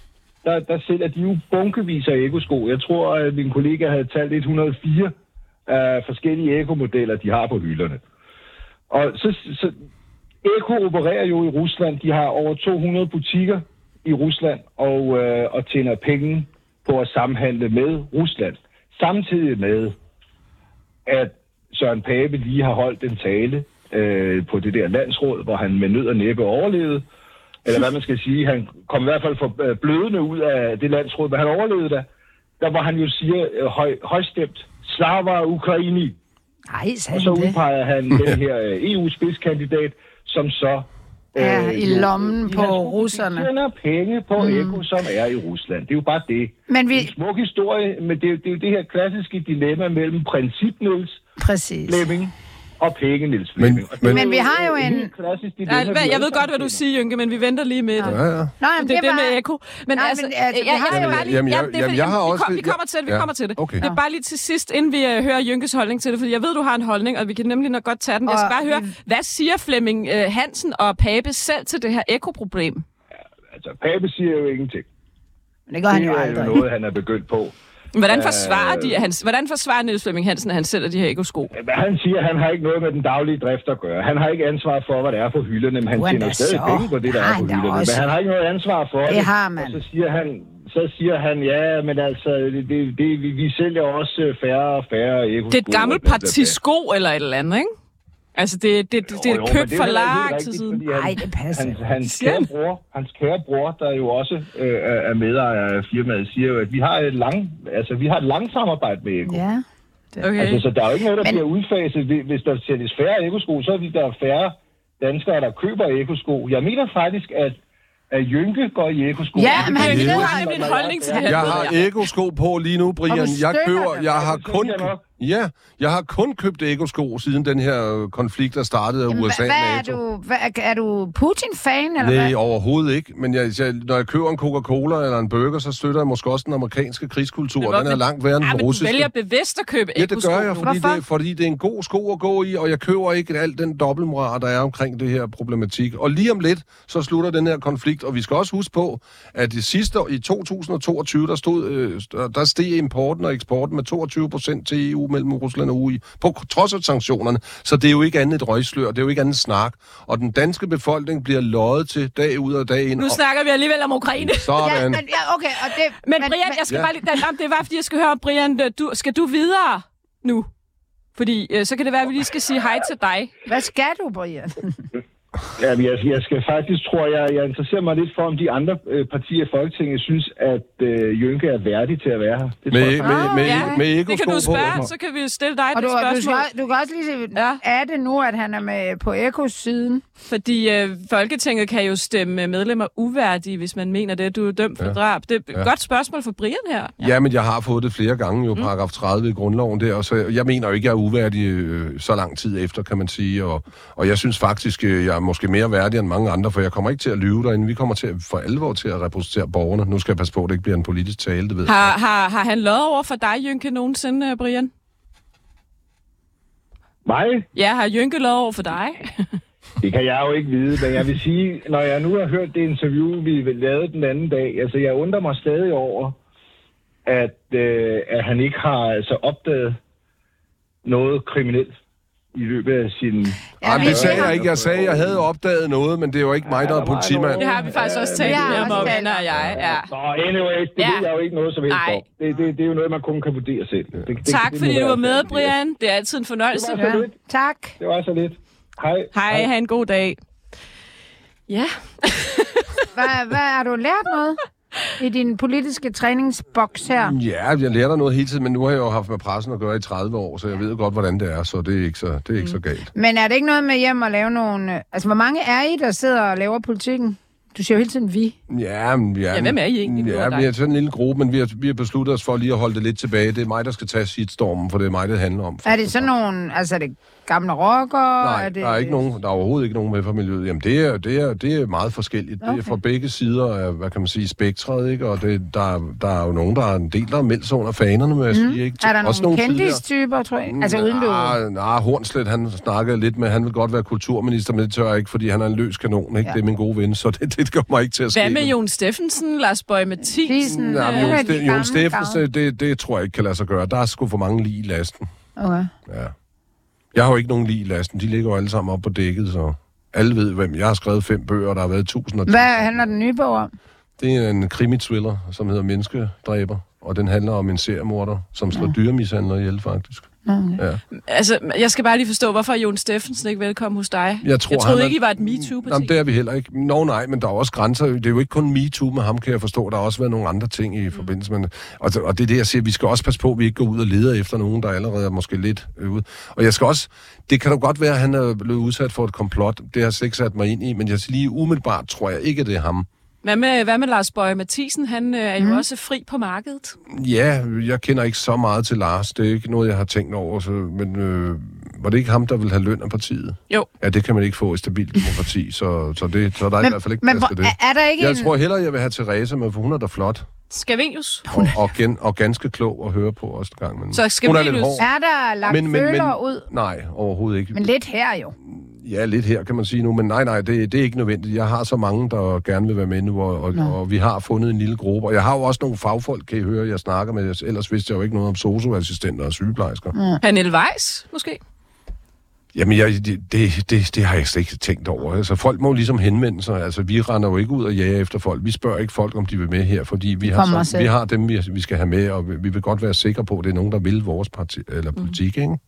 der, der sælger de jo bunkevis af ekosko. Jeg tror, at min kollega havde talt 104 af forskellige ekomodeller, de har på hylderne. Og så, så Eko opererer jo i Rusland. De har over 200 butikker i Rusland og, øh, og tjener penge på at samhandle med Rusland. Samtidig med, at Søren Pape lige har holdt en tale øh, på det der landsråd, hvor han med nød og næppe overlevede. Eller hvad man skal sige. Han kom i hvert fald for øh, blødende ud af det landsråd, men han overlevede da. Der hvor han jo siger øh, høj, højstemt, Slava Ukraini. Nej, Og så det? udpeger han den her øh, EU-spidskandidat, som så... Er i jo- lommen i på russerne. tjener penge på mm. Eko, som er i Rusland. Det er jo bare det. Men vi... En smuk historie, men det er, jo- det er jo det her klassiske dilemma mellem princip Niels Præcis. Flemming og penge Niels Flemming. Og det er Men vi har jo en- klassisk Nej, dilemma, hvad- vi jeg alle ved godt, hvad du siger, Jynke, men vi venter lige med det. Ja, ja. Nå, jamen, det er det det var- med eko. Men Nej, altså, men altså, vi jeg, jeg, lige, Jamen, jeg- jamen, det er jamen, fordi- jeg har også- vi kommer til det, vi Ja, kommer til det. okay. Det er bare lige til sidst, inden vi uh, hører Jynkes holdning til det, fordi jeg ved, du har en holdning, og vi kan nemlig nok godt tage den. Jeg skal bare høre, hvad siger Flemming uh, Hansen og Pape selv til det her ekoproblem? Altså, Pape siger jo ingenting. Men det gør han det jo er aldrig. jo noget, han er begyndt på. Hvordan Øh, forsvarer, de, hans, hvordan forsvarer Niels Flemming Hansen, at han sælger de her ekosko? Men han siger, at han har ikke noget med den daglige drift at gøre. Han har ikke ansvar for, hvad det er på hylderne, men han Jo, tjener stadig så penge på det, der har er på han hylderne. også. Men han har ikke noget ansvar for det. Det har man. Og så siger han, så siger han ja, men altså, det, det, det, vi, vi sælger også færre og færre ekosko. Det er et gammelt parti sko eller et eller andet, ikke? Altså, det, det, det, det Jo, er jo, købt for er lang tid siden. Nej, det passer. Hans, hans, kære bror, hans kære bror, der jo også øh, er- er medejer af firmaet, siger jo, at vi har et lang, altså, vi har et langt samarbejde med Eko. Ja. Okay. Altså, så der er jo ikke noget, der Men- bliver udfaset. Hvis- der sælges færre ekosko, så er der færre danskere, der køber ekosko. Jeg mener faktisk, at, at Jynke går i ekosko. Ja, men han har nemlig en holdning til det her. Jeg har ekosko på lige nu, Brian. Jeg køber, jeg har kun, synes jeg nok. Ja, jeg har kun købt ekosko siden den her konflikt, der startede af Jamen, USA hvad, hvad er du? Hvad, er, du Putin-fan, eller Nej, hvad? overhovedet ikke. Men jeg, jeg, når jeg køber en Coca-Cola eller en burger, så støtter jeg måske også den amerikanske krigskultur. Men Den er langt værre end Ja, den men du russiske. vælger bevidst at købe Ja, det gør jeg, fordi Hvorfor? det, fordi det er en god sko at gå i, og jeg køber ikke alt den dobbeltmoral, der er omkring det her problematik. Og lige om lidt, så slutter den her konflikt, og vi skal også huske på, at det sidste år, i 2022, der, stod, øh, der steg importen og eksporten med 22 procent til EU mellem Rusland og EU, på trods af sanktionerne. Så det er jo ikke andet et røgslør, det er jo ikke andet snak. Og den danske befolkning bliver løjet til dag ud og dag ind. Nu og snakker vi alligevel om Ukraine. Ja, sådan. men, ja, okay, og det... Men Brian, jeg skal Ja. bare lige, det er- det var fordi, jeg skal høre, Brian, du, skal du videre? nu. Fordi øh, så kan det være, at vi lige skal sige hej til dig. Hvad skal du, Brian? Ja, men jeg, jeg skal faktisk, tror jeg, jeg interesserer mig lidt for, om de andre øh, partier i Folketinget synes, at øh, Jynke er værdig til at være her. Det tror Med, jeg. med, med, Ja, med det kan du på. spørge, så kan vi jo stille dig Og det du, du, spørgsmål. skal, du kan også lige se, Ja. er det nu, at han er med på Ekos siden? Fordi øh, Folketinget kan jo stemme medlemmer uværdige, hvis man mener det, du er dømt for Ja. ja. drab. Det er et Ja. godt spørgsmål for Brian her. Ja, men jeg har fået det flere gange, jo, paragraf 30 i grundloven der, og så jeg mener jo ikke, jeg er uværdig øh, så lang tid efter, kan man sige, og, og jeg synes faktisk, øh, jeg er måske mere værdig end mange andre, for jeg kommer ikke til at lyve derinde. Vi kommer til at, for alvor til at repræsentere borgerne. Nu skal jeg passe på, at det ikke bliver en politisk tale, det ved jeg. Har, har, har han løjet over for dig, Jynke, nogensinde, øh, Brian? Mig? Ja, har Jynke løjet over for dig? Det kan jeg jo ikke vide, men jeg vil sige, når jeg nu har hørt det interview, vi lavede den anden dag, altså jeg undrer mig stadig over, at, øh, at han ikke har altså opdaget noget kriminelt i løbet af sin... Ej, men vi det sagde jeg ikke. Jeg sagde, at jeg havde opdaget noget, men det er jo ikke mig, der er politimand. det har vi faktisk også talt Ja, om, Anna og jeg. Ja. Nå, anyway, det Ja. ja. ved jeg jo ikke noget som helst Nej. om. Det, det, det er jo noget, man kun kan vurdere selv. Det, det, Tak, det, fordi må du var med. Brian. Det er altid en fornøjelse. Det var så Ja. lidt. Tak. Det var så lidt. Hej. Hej, ha' en god dag. Ja, Hvad, hvad har du lært noget i din politiske træningsboks her? Ja, jeg lærer der noget hele tiden, men nu har jeg jo haft med pressen at gøre i 30 år, så jeg ved godt, hvordan det er, så det er ikke så, det er ikke så galt. Men er det ikke noget med hjem og lave nogle... øh, Altså, hvor mange er I, der sidder og laver politikken? Du siger jo hele tiden vi. Ja, men, ja, Ja, hvem er I egentlig, Ja, vi er sådan en lille gruppe, men vi har, vi har besluttet os for lige at holde det lidt tilbage. Det er mig, der skal tage shitstormen, for det er mig, det handler om. Er det sådan nogle... Altså, er det gamle rockere? Nej, er det, der er, ikke nogen, der er overhovedet ikke nogen med fra miljøet. Jamen, det er, det er, det er meget forskelligt. Okay. Det er fra begge sider af, hvad kan man sige, spektret, ikke? Og det, der, er- der er jo nogen, der er en del, der er meldt sig under fanerne, må jeg mm. sige, ikke? Er der Også nogle kendistyper, tror jeg? Altså, uden du... Nej, nej, Hornslet, han snakkede lidt med, han vil godt være kulturminister, men det tør jeg ikke, fordi han er en løs kanon, ikke? Ja. Det er min gode ven, så det, det kommer ikke til at ske. hvad med Jon Steffensen, Lars Bøge Mathisen? Ja, øh, men nogle Jon, Ste- Jon gamle Steffens, gavne. det, det, det tror jeg ikke kan lade sig gøre. Der er sgu for mange lige i lasten. Okay. Ja. Jeg har jo ikke nogen lige i lasten. De ligger jo alle sammen op på dækket, så alle ved, hvem. Jeg har skrevet fem bøger, og der har været tusind og Hvad handler den nye bog om? Det er en krimi-thriller, som hedder Menneskedræber, og den handler om en seriemorder, som slår dyremishandler ihjel, faktisk. Okay. Ja. Altså, jeg skal bare lige forstå, hvorfor er Jon Steffensen ikke velkommen hos dig? Jeg, tror, jeg troede han ikke, er- I var et MeToo-parti. Jamen, det er vi heller ikke. Nå nej, men der er også grænser. Det er jo ikke kun MeToo med ham, kan jeg forstå. Der har også været nogle andre ting i forbindelse med og, og det er det, jeg siger. Vi skal også passe på, at vi ikke går ud og leder efter nogen, der allerede er måske lidt ude. Og jeg skal også... Det kan da godt være, at han er blevet udsat for et komplot. Det har jeg slet ikke sat mig ind i, men jeg siger lige umiddelbart tror jeg ikke, at det er ham. Hvad med, hvad med Lars Bøge Mathisen? Han øh, er jo også fri på markedet. Ja, jeg kender ikke så meget til Lars. Det er ikke noget, jeg har tænkt over. Så, men øh, var det ikke ham, der ville have løn af partiet? Jo. Ja, det kan man ikke få i stabilt demokrati, så, så, det, så der er i hvert fald ikke men plads til det. er der ikke Jeg en... tror hellere, jeg vil have Therese med, for hun er da flot. Scavenius. Og, og, gen, og ganske klog at høre på også en gang. Men Så skal hun er lidt hård. Er der lagt men, men, føler ud? Nej, overhovedet ikke. Men lidt her jo. Ja, lidt her kan man sige nu, men nej, nej, det, det er ikke nødvendigt. Jeg har så mange, der gerne vil være med nu, og, og, og vi har fundet en lille gruppe. Og jeg har jo også nogle fagfolk, kan I høre, jeg snakker med. Ellers vidste jeg jo ikke noget om socioassistenter og sygeplejersker. Mm. Pernille Weiss, måske? Jamen, jeg, det, det, det, har jeg slet ikke tænkt over. Altså, folk må ligesom henvende sig. Altså, vi render jo ikke ud og jager efter folk. Vi spørger ikke folk, om de vil med her, fordi vi har, så, vi har dem, vi, vi skal have med, og vi, vi vil godt være sikre på, at det er nogen, der vil vores parti, eller politik, ikke?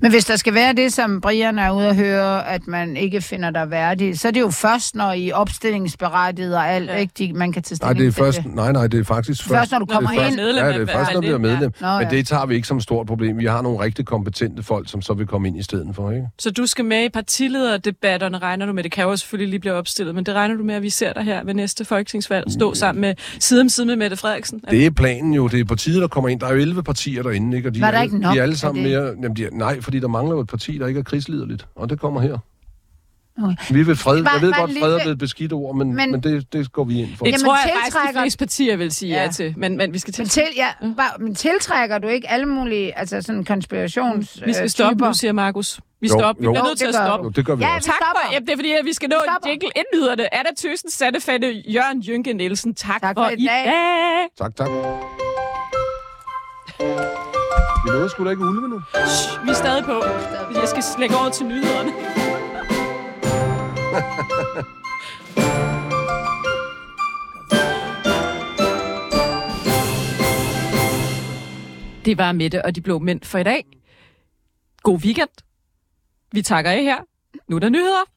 Men hvis der skal være det, som Brian er ude at høre, at man ikke finder dig værdig, så er det jo først, når I er opstillingsberettiget og alt, ja. ikke? De, man kan tage Nej, stilling det er til først, det. nej, nej, det er faktisk først... Først, når du kommer det er ind. først, Ja, det er Medlem først, når du bliver valget, ja. medlem. Nå, ja. Men det tager vi ikke som et stort problem. Vi har nogle rigtig kompetente folk, som så vil komme ind i stedet for, ikke? Så du skal med i partilederdebatterne, regner du med? Det kan jo selvfølgelig lige blive opstillet, men det regner du med, at vi ser dig her ved næste folketingsvalg stå sammen med side om side med Mette Frederiksen? Det er planen jo. Det er partiet, der kommer ind. Der er jo 11 partier derinde, ikke? Og de Var der er, ikke alle- nok de er alle sammen mere... Jamen, de er, nej, fordi der mangler jo et parti, der ikke er krigsliderligt. Og det kommer her. Okay. Vi vil fred. Bare- Jeg ved godt, en fred er lille- blevet et beskidt ord, men, Men- men, det, det går vi ind for. Det Jamen, tror jeg faktisk, de tiltrækker- fleste partier vil sige ja, Ja. til, men, men vi skal til. Men, til, ja, bare, men tiltrækker du ikke alle mulige altså sådan konspirations Vi skal stoppe typer? nu, siger Markus. Vi Jo, stopper. Vi jo. bliver nødt til at stoppe. Jo, det gør vi Ja, også. Tak for, jamen, det er fordi, at vi skal nå en jingle indlyderne. Anna Thyssen, Satte Fette, Jørgen Jynke Nielsen. Tak, Tak for i dag. dag. Tak, tak. Vi nåede sgu da ikke ulvene. Vi er stadig på. Jeg skal lægge over til nyhederne. Det var Mette og de blå mænd for i dag. God weekend. Vi takker af her. Nu er der nyheder.